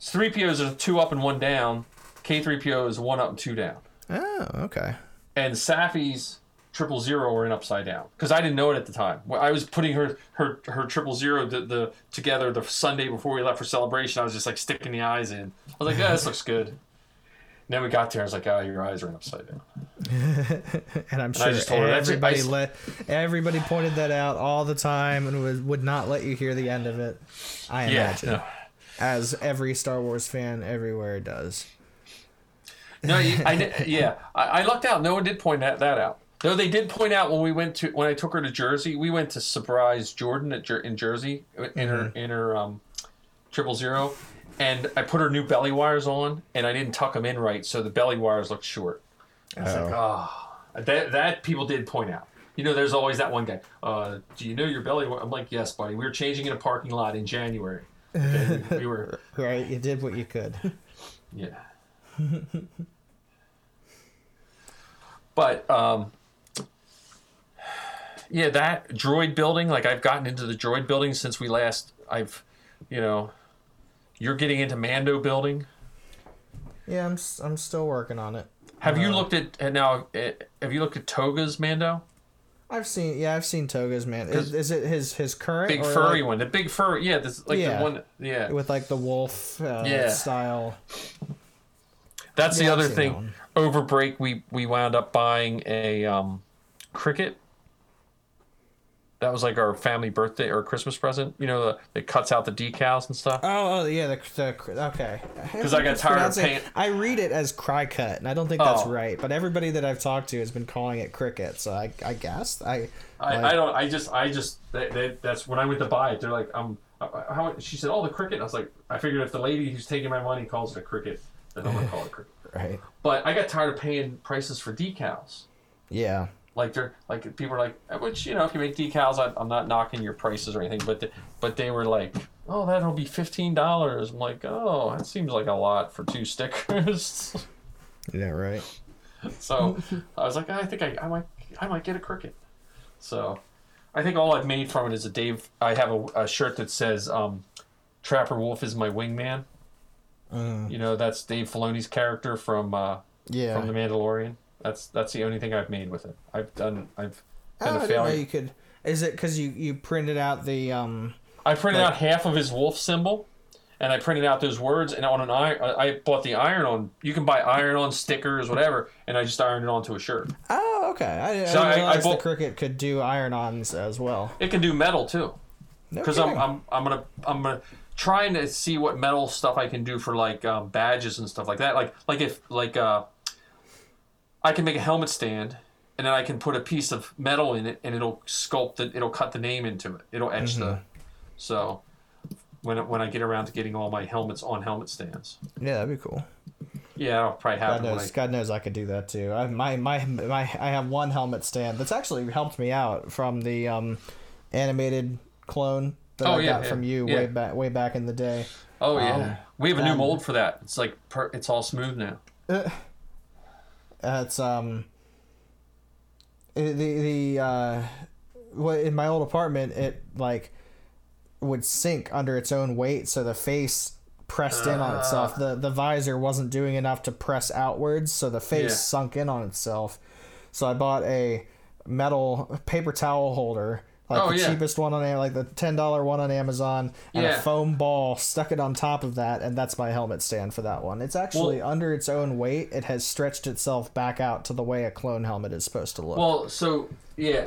Speaker 1: 3POs are two up and one down. K3PO is one up and two down.
Speaker 2: Oh, okay.
Speaker 1: and Safi's triple zero were in upside down because I didn't know it at the time. I was putting her her her triple zero the, the together the Sunday before we left for celebration. I was just like sticking the eyes in. I was like, yeah, this looks good. And then we got there. I was like, oh, your eyes are upside [LAUGHS] down.
Speaker 2: And I'm
Speaker 1: I
Speaker 2: sure
Speaker 1: just told her,
Speaker 2: everybody let everybody pointed that out all the time and would, would not let you hear the end of it. I
Speaker 1: Yeah.
Speaker 2: imagine,
Speaker 1: No,
Speaker 2: as every Star Wars fan everywhere does.
Speaker 1: no you- I, [LAUGHS] yeah. I, I lucked out. No one did point that, that out. Though they did point out when we went to when I took her to Jersey, we went to surprise Jordan at Jer- in Jersey in her in her um, triple zero, and I put her new belly wires on, and I didn't tuck them in right, so the belly wires looked short. I was like, oh, that that people did point out. You know, there's always that one guy. Uh, do you know your belly? wi-" I'm like, yes, buddy. We were changing in a parking lot in January. We were, [LAUGHS]
Speaker 2: Right, you did what you could. [LAUGHS]
Speaker 1: yeah. but um, yeah, that droid building. Like I've gotten into the droid building since we last. I've, you know, you're getting into Mando building.
Speaker 2: Yeah, I'm I'm still working on it.
Speaker 1: Have you
Speaker 2: Uh,
Speaker 1: looked at now? eh, Have you looked at Toga's Mando?
Speaker 2: I've seen yeah, I've seen Toga's man. Is, is it his his current
Speaker 1: Big furry
Speaker 2: like,
Speaker 1: one, the big furry. Yeah, this like
Speaker 2: Yeah.
Speaker 1: the one. Yeah,
Speaker 2: with like the wolf uh,
Speaker 1: Yeah.
Speaker 2: style?
Speaker 1: that's
Speaker 2: Yeah,
Speaker 1: the other thing. Over break, we we wound up buying a um, Cricut. That was like our family birthday or Christmas present. You know, the, that cuts out the decals and stuff.
Speaker 2: Oh, oh yeah, the, the okay.
Speaker 1: 'Cause I got tired of paying-
Speaker 2: I read it as cry cut, and I don't think that's
Speaker 1: Oh.
Speaker 2: right. But everybody that I've talked to has been calling it cricket, so I I guess I.
Speaker 1: I,
Speaker 2: like-
Speaker 1: I don't. I just. I just. They, they, that's when I went to buy it. They're like, um, uh, how? She said, "Oh, the cricket." I was like, I figured if the lady who's taking my money calls it a cricket, then I'm gonna call it cricket. [LAUGHS]
Speaker 2: Right.
Speaker 1: But I got tired of paying prices for decals.
Speaker 2: Yeah.
Speaker 1: Like they're like people are like, which you know, if you make decals, I, I'm not knocking your prices or anything, but the, but they were like, oh, that'll be fifteen dollars. I'm like, oh, that seems like a lot for two stickers. [LAUGHS]
Speaker 2: Yeah. Right.
Speaker 1: so I was like, I think I, I might I might get a Cricut. So I think all I've made from it is a Dave. I have a, a shirt that says um, Trapper Wolf is my wingman.
Speaker 2: Mm,
Speaker 1: You know, that's Dave Filoni's character from uh,
Speaker 2: yeah.
Speaker 1: from The Mandalorian. That's that's the only thing I've made with it. I've done I've
Speaker 2: oh,
Speaker 1: been
Speaker 2: I
Speaker 1: a failure.
Speaker 2: you could. Is it because you you printed out the um?
Speaker 1: I printed
Speaker 2: Like-
Speaker 1: out half of his wolf symbol, and I printed out those words. And on an iron, I bought the iron on. You can buy iron on stickers, whatever, and I just ironed it onto a shirt.
Speaker 2: Oh, okay. I, I
Speaker 1: So
Speaker 2: didn't
Speaker 1: I- I
Speaker 2: realize
Speaker 1: bought-
Speaker 2: the Cricut could do iron-ons as well.
Speaker 1: It can do metal too.
Speaker 2: No
Speaker 1: because I'm. I'm I'm gonna I'm gonna trying to see what metal stuff I can do for like um, badges and stuff like that. Like like if like uh, I can make a helmet stand and then I can put a piece of metal in it and it'll sculpt it. It'll cut the name into it. It'll etch the.
Speaker 2: Mm-hmm.
Speaker 1: So when when I get around to getting all my helmets on helmet stands,
Speaker 2: yeah, that'd be cool.
Speaker 1: yeah, that'll probably
Speaker 2: God
Speaker 1: happen when
Speaker 2: knows,
Speaker 1: I.
Speaker 2: God knows I could do that too. I my my my I have one helmet stand that's actually helped me out from the um animated clone that
Speaker 1: Oh,
Speaker 2: I
Speaker 1: yeah,
Speaker 2: got
Speaker 1: yeah,
Speaker 2: from you
Speaker 1: yeah.
Speaker 2: way back way back in the day.
Speaker 1: Oh yeah,
Speaker 2: um,
Speaker 1: we have a new mold for that. It's like per, it's all smooth now.
Speaker 2: Uh, it's um the the uh in my old apartment it like would sink under its own weight so the face pressed in on itself. The the visor wasn't doing enough to press outwards so the face
Speaker 1: Yeah.
Speaker 2: sunk in on itself. So i bought a metal paper towel holder like
Speaker 1: Oh,
Speaker 2: the
Speaker 1: yeah.
Speaker 2: cheapest one on like the ten dollar one on Amazon, and
Speaker 1: Yeah.
Speaker 2: a foam ball stuck it on top of that, and that's my helmet stand for that one. It's actually under its own weight. It has stretched itself back out to the way a clone helmet is supposed to look.
Speaker 1: Well, so yeah,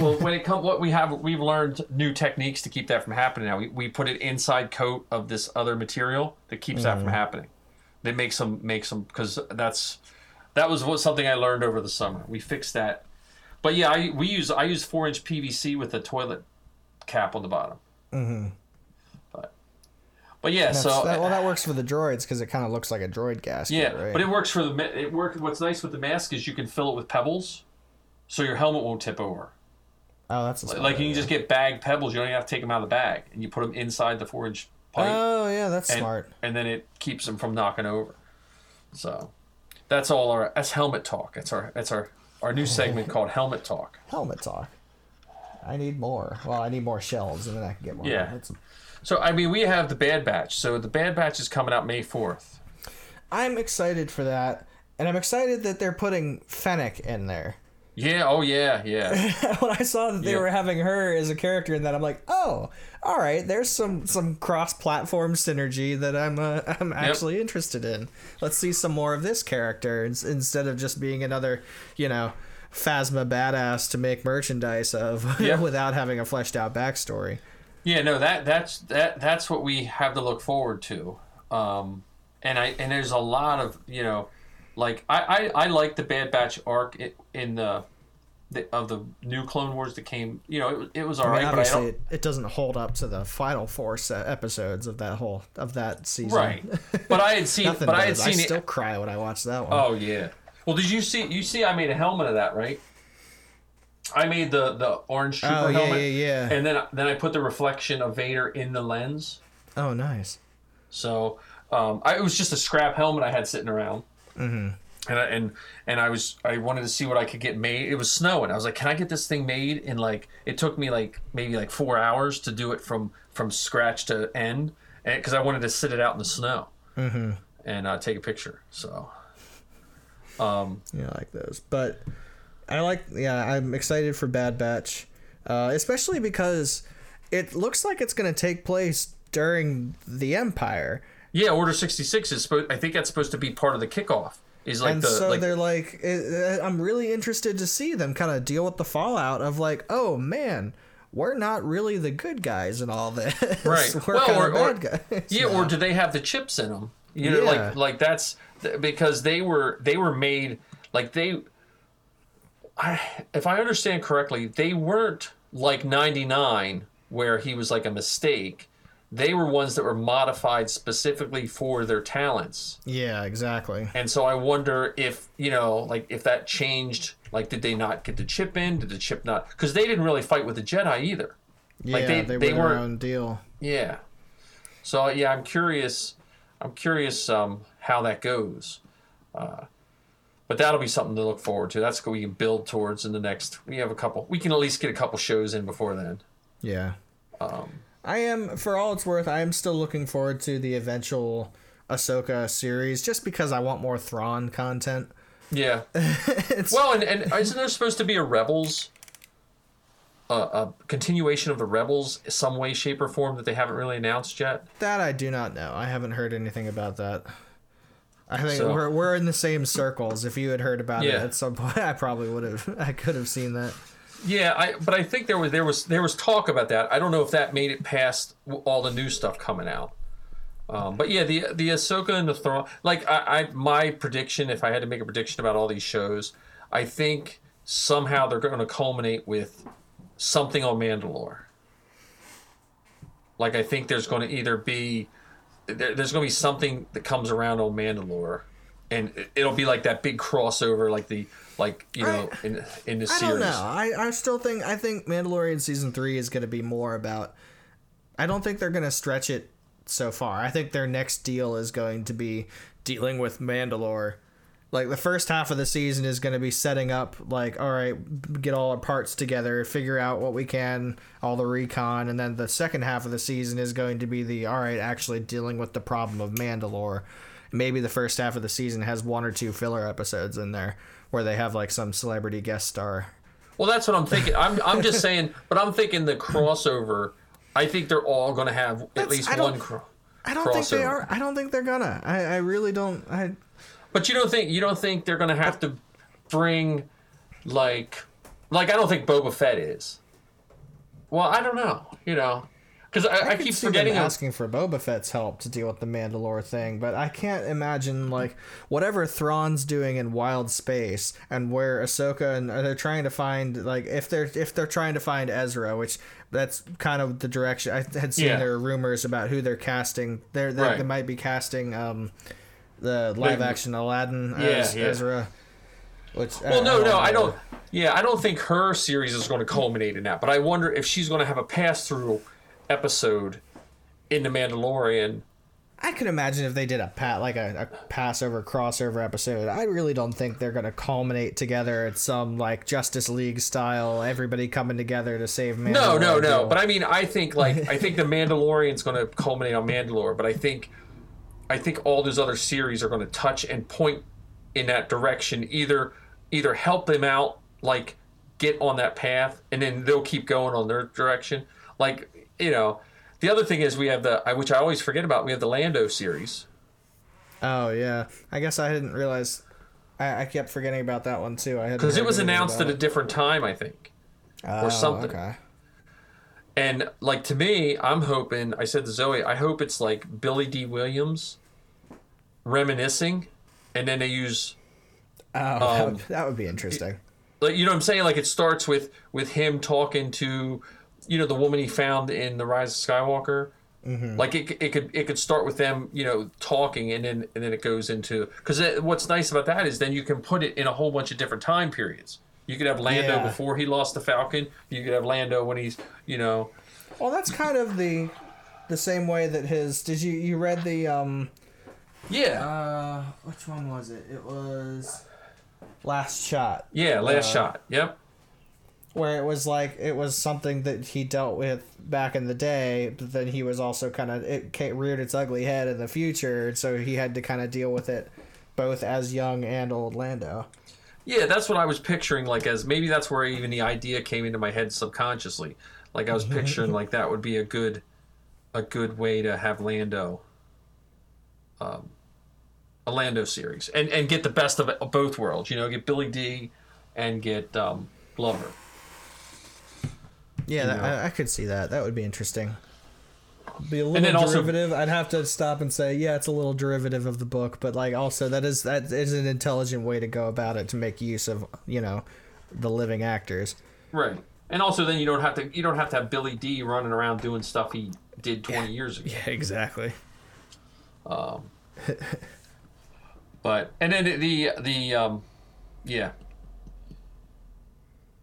Speaker 1: well, when it comes, what we have, we've learned new techniques to keep that from happening. Now we, we put an inside coat of this other material that keeps that from mm. happening. That makes them makes them because that's that was what something I learned over the summer. We fixed that, but yeah, I we use I use four inch PVC with a toilet cap on the bottom. Mm-hmm. But but yeah, so
Speaker 2: that, well, that works for the droids because it kind of looks like a droid gasket.
Speaker 1: yeah,
Speaker 2: right?
Speaker 1: but it works for the it work. What's nice with the mask is you can fill it with pebbles, so your helmet won't tip over.
Speaker 2: oh, that's a smart
Speaker 1: Like you can just get bag pebbles. You don't even have to take them out of the bag, and you put them inside the four inch pipe,
Speaker 2: Oh yeah, that's
Speaker 1: and,
Speaker 2: smart.
Speaker 1: and then it keeps them from knocking over. So that's all our that's helmet talk. That's our that's our our new segment called helmet talk.
Speaker 2: Helmet talk. I need more. Well, I need more shelves, and then I can get more.
Speaker 1: Yeah.
Speaker 2: helmets.
Speaker 1: So I mean, we have the Bad Batch. So the Bad Batch is coming out May fourth.
Speaker 2: I'm excited for that, and I'm excited that they're putting Fennec in there.
Speaker 1: Yeah. Oh yeah. Yeah. [LAUGHS]
Speaker 2: when I saw that they
Speaker 1: Yeah.
Speaker 2: were having her as a character in that, I'm like, oh, all right. There's some some cross-platform synergy that I'm uh, [LAUGHS] I'm actually interested in. Let's see some more of this character ins- instead of just being another, you know, Phasma badass to make merchandise of [LAUGHS]
Speaker 1: Yeah.
Speaker 2: without having a fleshed out backstory.
Speaker 1: Yeah, no, that that's that that's what we have to look forward to. Um, and I and there's a lot of you know, like I I, I like the Bad Batch arc in, in the, the of the new Clone Wars that came. You know, it, it was
Speaker 2: I mean,
Speaker 1: alright, but I
Speaker 2: obviously,
Speaker 1: don't.
Speaker 2: it, it doesn't hold up to the final four episodes of that whole of that season.
Speaker 1: Right, but I had seen, [LAUGHS] but I had seen
Speaker 2: I
Speaker 1: it.
Speaker 2: still cry when I watch that one.
Speaker 1: Oh yeah. Well, did you see? You see, I made a helmet of that, right? I made the the orange trooper
Speaker 2: Oh, yeah,
Speaker 1: helmet,
Speaker 2: yeah, yeah.
Speaker 1: and then then I put the reflection of Vader in the lens.
Speaker 2: Oh, nice.
Speaker 1: So um, I, it was just a scrap helmet I had sitting around, mm-hmm. and I, and and I was I wanted to see what I could get made. It was snowing. I was like, can I get this thing made And like? It took me like maybe like four hours to do it from from scratch to end, and because I wanted to sit it out in the snow mm-hmm. and uh, take a picture. So, um,
Speaker 2: Yeah, I like those. But I like, yeah, I'm excited for Bad Batch, uh, especially because it looks like it's going to take place during the Empire.
Speaker 1: Yeah, Order sixty six is supposed. I think that's supposed to be part of the kickoff. Is like
Speaker 2: and
Speaker 1: the
Speaker 2: so
Speaker 1: like
Speaker 2: they're like, eh, eh, I'm really interested to see them kind of deal with the fallout of like, oh man, we're not really the good guys and all this. [LAUGHS]
Speaker 1: Right.
Speaker 2: we're
Speaker 1: Well, or- or-
Speaker 2: bad guys.
Speaker 1: Yeah,
Speaker 2: now.
Speaker 1: or do they have the chips in them? You know,
Speaker 2: Yeah.
Speaker 1: like like that's because they were they were made like they. I if I understand correctly, they weren't like ninety nine where he was like a mistake. They were ones that were modified specifically for their talents.
Speaker 2: yeah, exactly.
Speaker 1: And so I wonder if, you know, like if that changed, like did they not get the chip in? Did the chip not? Because they didn't really fight with the Jedi either.
Speaker 2: Yeah,
Speaker 1: Like, they-
Speaker 2: they,
Speaker 1: they
Speaker 2: were their own deal.
Speaker 1: Yeah. So yeah, I'm curious. I'm curious um, how that goes. Uh, but that'll be something to look forward to. That's what we can build towards in the next. We have a couple. We can at least get a couple shows in before then.
Speaker 2: Yeah.
Speaker 1: Um,
Speaker 2: I am, for all it's worth, I am still looking forward to the eventual Ahsoka series, just because I want more Thrawn content.
Speaker 1: yeah. [LAUGHS] Well, and, and isn't there supposed to be a Rebels? A, a continuation of the Rebels, some way, shape, or form that they haven't really announced yet.
Speaker 2: that I do not know. I haven't heard anything about that. I think
Speaker 1: So-
Speaker 2: we're we're in the same circles. If you had heard about it at some point, [LAUGHS] I probably would have. I could have seen that.
Speaker 1: Yeah, I but I think there was there was there was talk about that. I don't know if that made it past all the new stuff coming out. Um, but yeah, the the Ahsoka and the Thrawn. Like I, I, my prediction, if I had to make a prediction about all these shows, I think somehow they're going to culminate with something on Mandalore. Like I think there's going to either be there, there's going to be something that comes around on Mandalore, and it- it'll be like that big crossover, like the like you know in in the
Speaker 2: I
Speaker 1: series.
Speaker 2: don't know. I, I still think I think Mandalorian season three is going to be more about. I don't think they're going to stretch it so far. I think their next deal is going to be dealing with Mandalore. Like the first half of the season is going to be setting up, like, all right, get all our parts together, figure out what we can, all the recon, and then the second half of the season is going to be the all right, actually dealing with the problem of Mandalore. Maybe the first half of the season has one or two filler episodes in there where they have like some celebrity guest star.
Speaker 1: Well, that's what I'm thinking. I'm I'm just saying, but I'm thinking the crossover. I think they're all going to have at
Speaker 2: That's-
Speaker 1: least
Speaker 2: I
Speaker 1: one. Cro-
Speaker 2: I don't think they are. I don't think they're gonna. I, I really don't. I
Speaker 1: But you don't think you don't think they're going to have to bring like like I don't think Boba Fett is. Well, I don't know. You know, because I, I,
Speaker 2: could
Speaker 1: keep forgetting.
Speaker 2: asking for Boba Fett's help to deal with the Mandalore thing, but I can't imagine like whatever Thrawn's doing in Wild Space and where Ahsoka and they're trying to find like if they're if they're trying to find Ezra, which that's kind of the direction I had seen
Speaker 1: Yeah.
Speaker 2: there are rumors about who they're casting. They're, they
Speaker 1: Right.
Speaker 2: they might be casting um the live action Aladdin
Speaker 1: Yeah,
Speaker 2: as
Speaker 1: yeah.
Speaker 2: Ezra. Which
Speaker 1: Well, no, no, I don't. Yeah, I don't think her series is going to culminate in that. But I wonder if she's going to have a pass through episode in the Mandalorian.
Speaker 2: I can imagine if they did a pat like a, a Passover crossover episode. I really don't think they're gonna culminate together at some like Justice League style, everybody coming together to save Mandalore.
Speaker 1: No, no, no. But I mean, I think like [LAUGHS] I think the Mandalorian's going to culminate on Mandalore, but I think I think all those other series are going to touch and point in that direction. Either either help them out, like get on that path, and then they'll keep going on their direction. Like you know, the other thing is we have the which I always forget about. We have the Lando series.
Speaker 2: oh yeah, I guess I didn't realize. I, I kept forgetting about that one too. I had
Speaker 1: because it was announced at a different time, I think. or something.
Speaker 2: Oh, Okay.
Speaker 1: And like to me, I'm hoping. I said to Zoe, I hope it's like Billy Dee Williams reminiscing, and then they use
Speaker 2: Oh, that,
Speaker 1: Um,
Speaker 2: would, that would be interesting.
Speaker 1: like you know what I'm saying. Like it starts with with him talking to you know the woman he found in the Rise of Skywalker.
Speaker 2: Mm-hmm.
Speaker 1: Like it, it could it could start with them you know talking and then and then it goes into because what's nice about that is then you can put it in a whole bunch of different time periods. You could have Lando
Speaker 2: Yeah.
Speaker 1: before he lost the Falcon. You could have Lando when he's you know
Speaker 2: Well, that's kind of the the same way that his. Did you you read the um
Speaker 1: yeah
Speaker 2: uh which one was it? It was Last Shot.
Speaker 1: yeah last
Speaker 2: uh,
Speaker 1: shot yep
Speaker 2: where it was like it was something that he dealt with back in the day, but then he was also kind of it reared its ugly head in the future, and so he had to kind of deal with it both as young and old Lando.
Speaker 1: Yeah, that's what I was picturing. Like, as maybe that's where even the idea came into my head subconsciously. Like, I was picturing like that would be a good, a good way to have Lando, um, a Lando series, and and get the best of, of both worlds. You know, get Billy Dee, and get um, Glover.
Speaker 2: Yeah, that. I, I could see that. That would be interesting. Be a
Speaker 1: then
Speaker 2: little
Speaker 1: also-
Speaker 2: derivative. I'd have to stop and say, yeah, it's a little derivative of the book, but like also that is that is an intelligent way to go about it to make use of you know the living actors.
Speaker 1: Right. And also, then you don't have to you don't have to have Billy Dee running around doing stuff he did twenty years ago.
Speaker 2: Yeah, exactly. [LAUGHS]
Speaker 1: But and then the the, the um, yeah.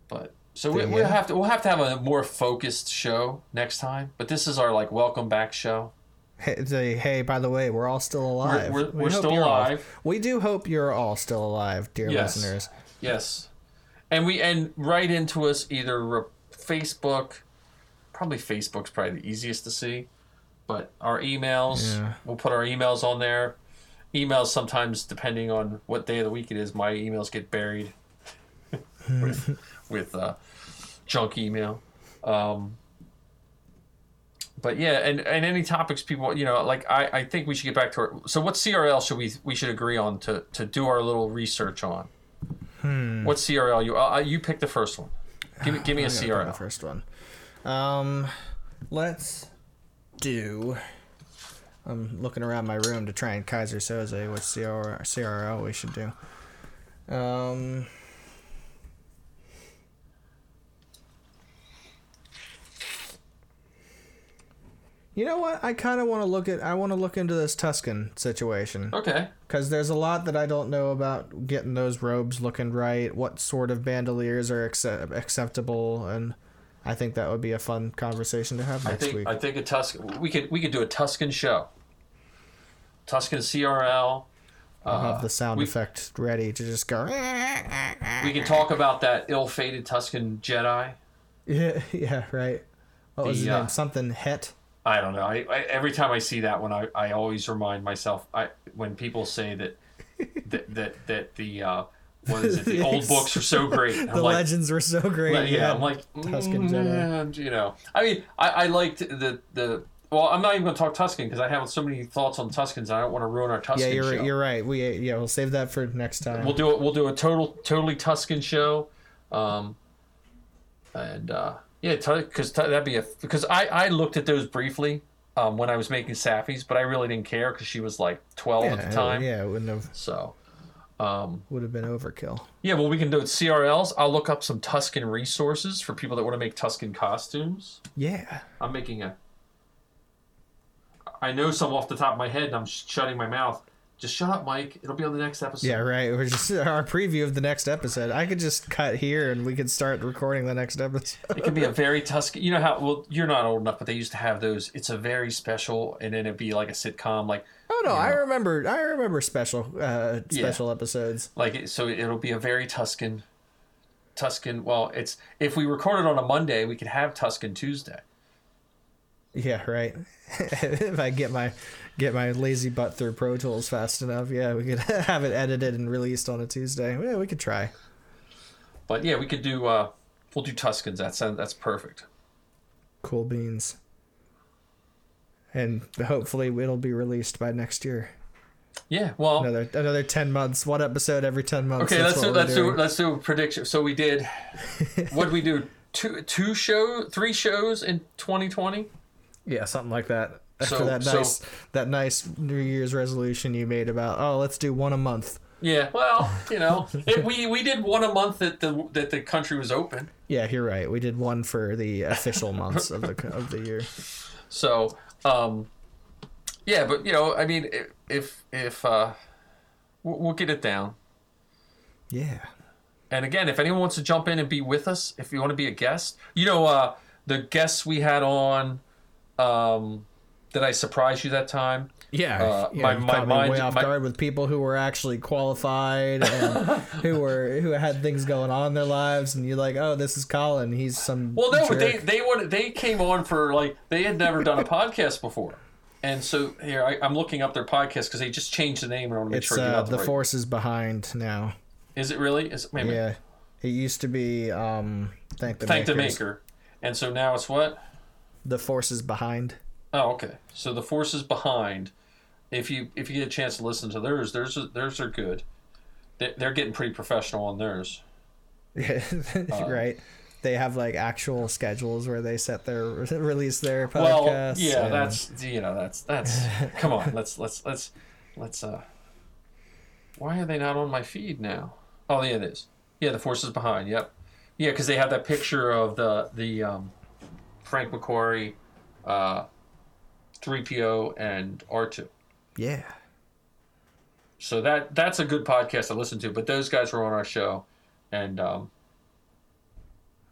Speaker 1: But so we, we'll have to we'll have to have a more focused show next time. But this is our like welcome back show.
Speaker 2: Hey, say, hey, by the way, we're all still alive.
Speaker 1: we're-
Speaker 2: We
Speaker 1: we're
Speaker 2: hope
Speaker 1: still
Speaker 2: you're
Speaker 1: alive.
Speaker 2: we do hope you're all still alive, dear
Speaker 1: Yes.
Speaker 2: listeners.
Speaker 1: Yes, and we and write into us either re- Facebook, probably Facebook's probably the easiest to see, but our emails
Speaker 2: Yeah.
Speaker 1: we'll put our emails on there. Emails sometimes depending on what day of the week it is, my emails get buried [LAUGHS] with with uh, junk email. Um, but yeah, and, and any topics people you know like I, I think we should get back to our so what CRL should we we should agree on to to do our little research on.
Speaker 2: Hmm.
Speaker 1: What CRL you uh, you pick the first one. Give me give me a [SIGHS]
Speaker 2: gonna The
Speaker 1: CRL.
Speaker 2: first one. Um, let's do. I'm looking around my room to try and Keyser Söze what CR, CRL we should do. Um. You know what? I kind of want to look at. I want to look into this Tusken situation
Speaker 1: Okay.
Speaker 2: because there's a lot that I don't know about getting those robes looking right. What sort of bandoliers are accept- acceptable, and I think that would be a fun conversation to have
Speaker 1: I
Speaker 2: next
Speaker 1: think
Speaker 2: week.
Speaker 1: I think a Tusken we could we could do a Tusken show. Tusken CRL.
Speaker 2: I'll have the sound
Speaker 1: we-
Speaker 2: effect ready to just go.
Speaker 1: We can talk about that ill-fated Tusken Jedi. [LAUGHS]
Speaker 2: Yeah, yeah, right. What was
Speaker 1: The,
Speaker 2: his
Speaker 1: uh,
Speaker 2: name? Something Hett.
Speaker 1: I don't know. I, I every time I see that one, I, I always remind myself. I when people say that [LAUGHS] that that, that the uh, what is it? The [LAUGHS] old books are so great. I'm
Speaker 2: The
Speaker 1: like,
Speaker 2: legends were so great.
Speaker 1: like, yeah, I'm like
Speaker 2: Tusken
Speaker 1: mm, You know, I mean, I, I liked the the. Well, I'm not even going to talk Tusken because I have so many thoughts on Tuskens. I don't want to ruin our Tusken
Speaker 2: yeah, you're
Speaker 1: show.
Speaker 2: you're right. We yeah, we'll save that for next time.
Speaker 1: We'll do it. We'll do a total, totally Tusken show, um, and uh, yeah, because that'd be a because I I looked at those briefly um, when I was making Safi's, but I really didn't care because she was like twelve
Speaker 2: yeah,
Speaker 1: at the time.
Speaker 2: yeah, it wouldn't have
Speaker 1: So, um,
Speaker 2: would have been overkill.
Speaker 1: yeah, well, we can do it CRLs. I'll look up some Tusken resources for people that want to make Tusken costumes.
Speaker 2: Yeah.
Speaker 1: I'm making a. I know some off the top of my head, and I'm shutting my mouth. Just shut up, Mike. It'll be on the next episode.
Speaker 2: Yeah, right. We're just [LAUGHS] our preview of the next episode. I could just cut here and we could start recording the next episode.
Speaker 1: It could be a [LAUGHS] very Tusken. You know how? Well, you're not old enough, but they used to have those. It's a very special, and then it'd be like a sitcom, like
Speaker 2: Oh no, I remember. I remember special uh,
Speaker 1: Yeah.
Speaker 2: special episodes.
Speaker 1: like so. It'll be a very Tusken. Tusken. Well, it's if we recorded on a Monday, we could have Tusken Tuesday.
Speaker 2: Yeah, right. [LAUGHS] if I get my get my lazy butt through Pro Tools fast enough, yeah, we could [LAUGHS] have it edited and released on a Tuesday. Yeah, we could try.
Speaker 1: But yeah, we could do. uh We'll do Tuskens. That's that's perfect.
Speaker 2: Cool beans. And hopefully it'll be released by next year.
Speaker 1: Yeah. Well.
Speaker 2: Another another ten months, one episode every ten months.
Speaker 1: Okay,
Speaker 2: That's
Speaker 1: let's do let's do let's do a prediction. So we did. [LAUGHS] what did we do? Two two show three shows in 2020.
Speaker 2: Yeah, something like that. [LAUGHS] After
Speaker 1: So-
Speaker 2: that
Speaker 1: so-
Speaker 2: nice that nice New Year's resolution you made about oh let's do one a month.
Speaker 1: Yeah. Well, you know, [LAUGHS] it, we we did one a month that the that the country was open.
Speaker 2: Yeah, you're right. We did one for the official months of the of the year. [LAUGHS]
Speaker 1: So, um, yeah, but you know, I mean, if if uh, we'll, we'll get it down.
Speaker 2: Yeah.
Speaker 1: And again, if anyone wants to jump in and be with us, if you want to be a guest, you know, uh, the guests we had on, um, that I surprise you that time.
Speaker 2: Yeah,
Speaker 1: Uh,
Speaker 2: yeah
Speaker 1: my- my mind-
Speaker 2: way off
Speaker 1: my-
Speaker 2: guard with people who were actually qualified and [LAUGHS] who were who had things going on in their lives, and you're like, oh, this is Colin. He's some.
Speaker 1: Well, no,
Speaker 2: jerk.
Speaker 1: they they wanted they came on for like they had never done a podcast before, and so here I, I'm looking up their podcast because they just changed the name and I want to make
Speaker 2: It's
Speaker 1: sure I get
Speaker 2: uh,
Speaker 1: the,
Speaker 2: the
Speaker 1: right.
Speaker 2: forces behind now.
Speaker 1: Is it really? Is wait a.
Speaker 2: Yeah, it used to be um, thank the
Speaker 1: Thank the
Speaker 2: makers.
Speaker 1: maker, and so now it's what?
Speaker 2: The forces behind.
Speaker 1: Oh, okay. So the forces behind. If you if you get a chance to listen to theirs, theirs are- theirs are good. They- They're getting pretty professional on theirs. [LAUGHS] Uh,
Speaker 2: right. They have like actual schedules where they set their [LAUGHS] release their podcasts.
Speaker 1: Well, yeah,
Speaker 2: and-
Speaker 1: that's you know that's that's. [LAUGHS] come on, let's let's let's let's. uh Why are they not on my feed now? Oh, yeah, it is. Yeah, the forces behind. Yep. Yeah, because they have that picture of the the um, Frank McQuarrie, uh, 3PO, and R2.
Speaker 2: yeah.
Speaker 1: So that that's a good podcast to listen to. But those guys were on our show, and um,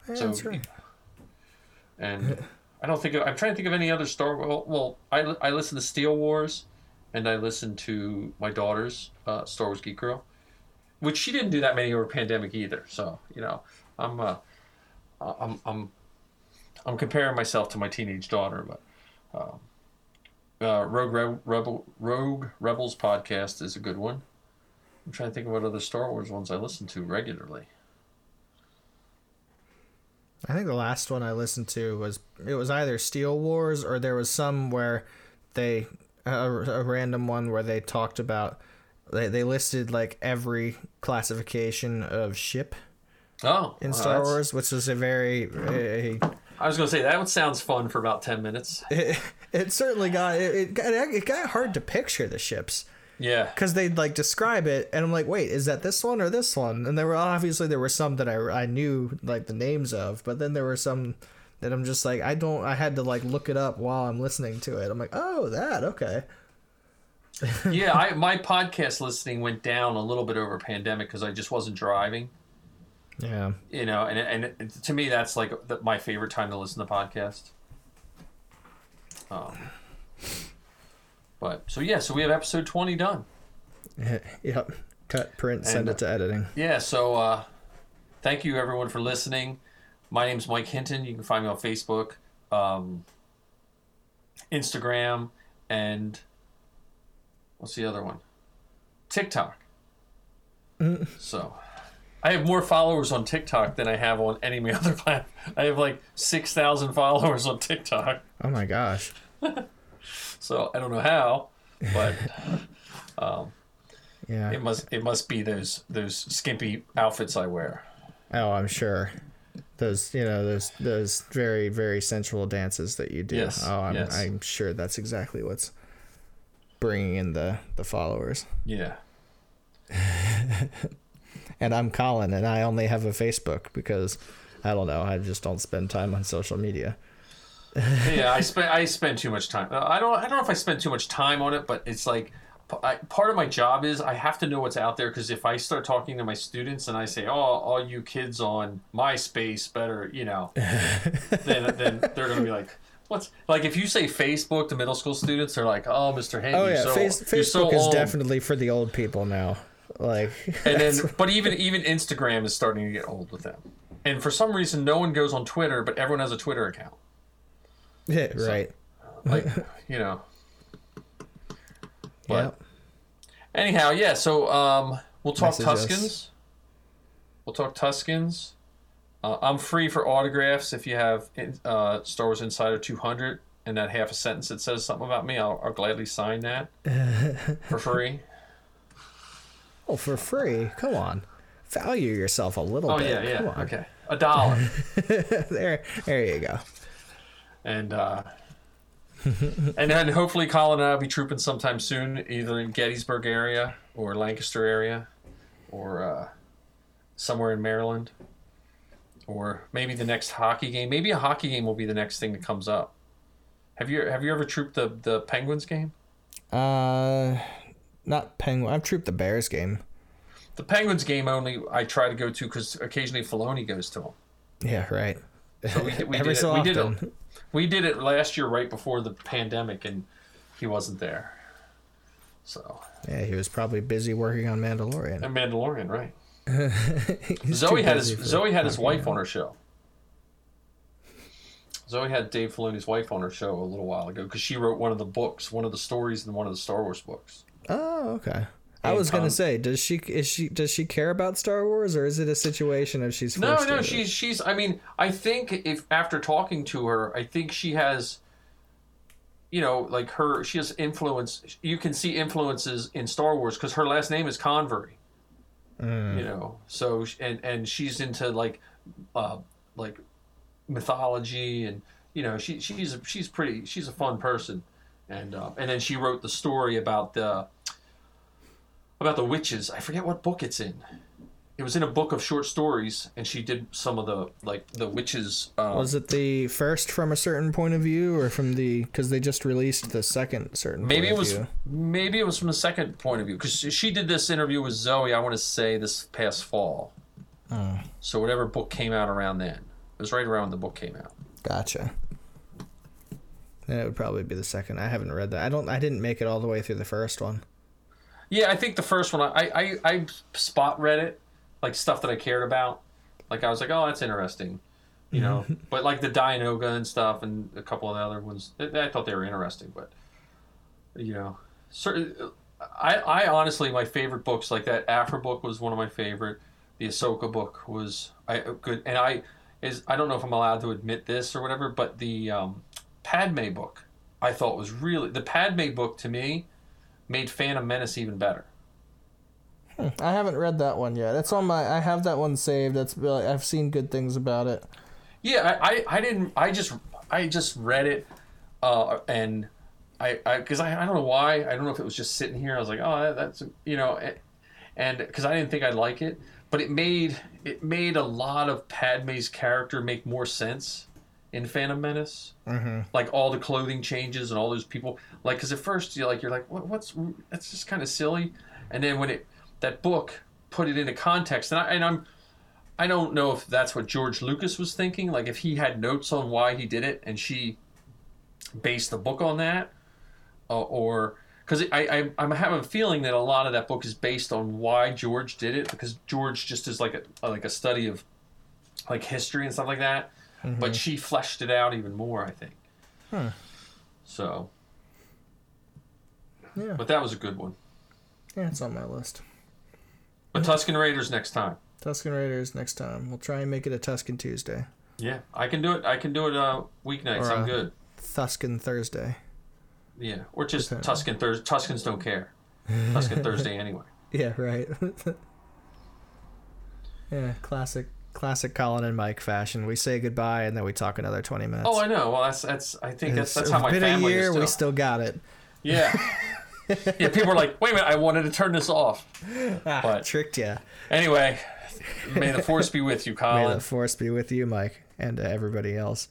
Speaker 2: Yeah,
Speaker 1: So-
Speaker 2: that's right. [LAUGHS]
Speaker 1: and I don't think I'm trying to think of any other Star. Well, well I I listen to Steel Wars, and I listen to my daughter's uh, Star Wars Geek Girl, which she didn't do that many over pandemic either. So you know, I'm uh, I'm I'm I'm comparing myself to my teenage daughter, but. Um, uh, Rogue Re- Rebel Rogue Rebels podcast is a good one. I'm trying to think of what other Star Wars ones I listen to regularly.
Speaker 2: I think the last one I listened to was it was either Steel Wars or there was some where they a, a random one where they talked about they, they listed like every classification of ship
Speaker 1: Oh,
Speaker 2: in
Speaker 1: wow,
Speaker 2: Star
Speaker 1: that's-
Speaker 2: Wars, which was a very a,
Speaker 1: I was gonna say that would sounds fun for about ten minutes.
Speaker 2: it, [LAUGHS] it certainly got it, it got it got hard to picture the ships
Speaker 1: Yeah,
Speaker 2: because they'd like describe it and i'm like wait is that this one or this one and there were obviously there were some that i, I knew like the names of but then there were some that i'm just like i don't i had to like look it up while i'm listening to it i'm like oh that okay [LAUGHS]
Speaker 1: yeah. I my podcast listening went down a little bit over pandemic because I just wasn't driving.
Speaker 2: yeah
Speaker 1: You know, and and to me that's like the, my favorite time to listen to podcast. Um, but so yeah, so we have episode twenty done. [LAUGHS]
Speaker 2: yep cut print send
Speaker 1: And,
Speaker 2: it to editing
Speaker 1: Yeah, so uh, thank you everyone for listening. My name's Mike Hinton. You can find me on Facebook, um, Instagram, and what's the other one? TikTok. so I have more followers on TikTok than I have on any of my [LAUGHS] other platform. I have like 6,000 followers on TikTok.
Speaker 2: oh my gosh [LAUGHS]
Speaker 1: So I don't know how, but [LAUGHS] um,
Speaker 2: yeah
Speaker 1: it must it must be those those skimpy outfits I wear.
Speaker 2: oh i'm sure those you know those those very very sensual dances that you do
Speaker 1: Yes,
Speaker 2: oh I'm,
Speaker 1: yes.
Speaker 2: I'm sure that's exactly what's bringing in the the followers
Speaker 1: Yeah.
Speaker 2: And I'm Colin, and I only have a Facebook because I don't know. I just don't spend time on social media. [LAUGHS]
Speaker 1: yeah, I spend I spend too much time. I don't I don't know if I spend too much time on it, but it's like I, part of my job is I have to know what's out there because if I start talking to my students and I say, "Oh, all you kids on MySpace better," you know, [LAUGHS] then then they're gonna be like. What's like if you say Facebook to middle school students, they're like, "Oh, Mr. Hayden,
Speaker 2: Oh yeah,
Speaker 1: so,
Speaker 2: Face, Facebook
Speaker 1: so
Speaker 2: is
Speaker 1: old."
Speaker 2: definitely for the old people now. Like, [LAUGHS]
Speaker 1: And then, but even even Instagram is starting to get old with them. And for some reason, no one goes on Twitter, but everyone has a Twitter account. [LAUGHS]
Speaker 2: yeah, right.
Speaker 1: Like, [LAUGHS] you know. But
Speaker 2: Yep.
Speaker 1: anyhow, yeah. So um, we'll talk
Speaker 2: Message us.
Speaker 1: Tuskens. We'll talk Tuskens. Uh, I'm free for autographs if you have uh, Star Wars Insider 200 and that half a sentence that says something about me. I'll, I'll gladly sign that for free.
Speaker 2: Oh, for free. Come on, value yourself a little
Speaker 1: Oh
Speaker 2: bit.
Speaker 1: yeah,
Speaker 2: Come
Speaker 1: yeah.
Speaker 2: on.
Speaker 1: Okay, a dollar. [LAUGHS]
Speaker 2: there, there you go.
Speaker 1: and uh, [LAUGHS] and then hopefully Colin and I will be trooping sometime soon, either in Gettysburg area or Lancaster area, or uh, somewhere in Maryland, or maybe the next hockey game. Maybe a hockey game will be the next thing that comes up. Have you have you ever trooped the the Penguins game?
Speaker 2: Uh, not penguin. I've trooped the Bears game.
Speaker 1: The Penguins game only I try to go to because occasionally Filoni goes to them.
Speaker 2: Yeah, right.
Speaker 1: So we, we [LAUGHS]
Speaker 2: Every
Speaker 1: did
Speaker 2: so
Speaker 1: it, we did it. We did it last year right before the pandemic, and he wasn't there. So
Speaker 2: Yeah, he was probably busy working on Mandalorian.
Speaker 1: and Mandalorian, right? [LAUGHS] Zoe had his Zoe had his wife on her show. Zoe had Dave Filoni's wife on her show a little while ago because she wrote one of the books, one of the stories in one of the Star Wars books.
Speaker 2: Oh, okay. I was gonna
Speaker 1: Tom-
Speaker 2: say, does she is she does she care about Star Wars or is it a situation of she's
Speaker 1: No, no,
Speaker 2: it?
Speaker 1: she's she's. I mean, I think if after talking to her, I think she has. You know, like her, she has influence. You can see influences in Star Wars because her last name is Convery.
Speaker 2: Mm.
Speaker 1: You know, so and and she's into like, uh, like mythology and you know she she's she's pretty she's a fun person, and uh, and then she wrote the story about the about the witches. I forget what book it's in. It was in a book of short stories, and she did some of the like the witches. Um,
Speaker 2: Was it the first from a certain point of view, or from the because they just released the second certain?
Speaker 1: maybe
Speaker 2: point
Speaker 1: it
Speaker 2: of
Speaker 1: was
Speaker 2: view?
Speaker 1: maybe it was from the second point of view because she did this interview with Zoe. I want to say this past fall.
Speaker 2: Oh,
Speaker 1: So whatever book came out around then, it was right around when the book came out.
Speaker 2: gotcha. Then it would probably be the second. I haven't read that. I don't. I didn't make it all the way through the first one.
Speaker 1: Yeah, I think the first one I I, I spot read it, like stuff that I cared about. Like I was like, oh, that's interesting, you know. but like the Dianoga and stuff, and a couple of the other ones, I, I thought they were interesting. But you know, certain. I, I honestly, my favorite books like that Aphra book was one of my favorite. The Ahsoka book was I good, and I is I don't know if I'm allowed to admit this or whatever, but the um, Padme book I thought was really the Padme book to me made Phantom Menace even better.
Speaker 2: I haven't read that one yet. It's on my. I have that one saved. That's really, I've seen good things about it.
Speaker 1: Yeah, I, I, I didn't. I just I just read it, uh, and I I because I, I, don't know why. I don't know if it was just sitting here. I was like, oh, that, that's you know, and because I didn't think I'd like it, but it made it made a lot of Padme's character make more sense in Phantom Menace.
Speaker 2: Mm-hmm.
Speaker 1: Like all the clothing changes and all those people. Like because at first you're like you're like what, what's that's just kind of silly, and then when it that book put it into context, and I and I'm. I don't know if that's what George Lucas was thinking. Like if he had notes on why he did it, and she based the book on that, uh, or because I, I I'm having a feeling that a lot of that book is based on why George did it, because George just is like a like a study of like history and stuff like that. But she fleshed it out even more, I think.
Speaker 2: Hmm.
Speaker 1: So,
Speaker 2: Yeah.
Speaker 1: but that was a good one.
Speaker 2: Yeah, it's on my list.
Speaker 1: But Tusken Raiders next time.
Speaker 2: Tusken Raiders next time. We'll try and make it a Tusken Tuesday.
Speaker 1: Yeah, I can do it. I can do it uh, weeknights.
Speaker 2: Or,
Speaker 1: I'm good.
Speaker 2: Tusken Thursday.
Speaker 1: Yeah, or just
Speaker 2: Okay.
Speaker 1: Tusken Thursday. Tuskens don't care. Tusken [LAUGHS] Thursday anyway.
Speaker 2: Yeah, right. [LAUGHS] yeah, classic classic Colin and Mike fashion. We say goodbye and then we talk another twenty minutes.
Speaker 1: Oh, I know. Well, that's that's. I think
Speaker 2: it's,
Speaker 1: that's that's how my
Speaker 2: been
Speaker 1: family
Speaker 2: a year,
Speaker 1: is. Still.
Speaker 2: We still got it.
Speaker 1: Yeah. [LAUGHS] yeah. People are like, wait a minute. I wanted to turn this off,
Speaker 2: ah,
Speaker 1: but
Speaker 2: tricked you.
Speaker 1: Anyway, may the force be with you, Colin. [LAUGHS]
Speaker 2: May the force be with you, Mike, and uh, everybody else.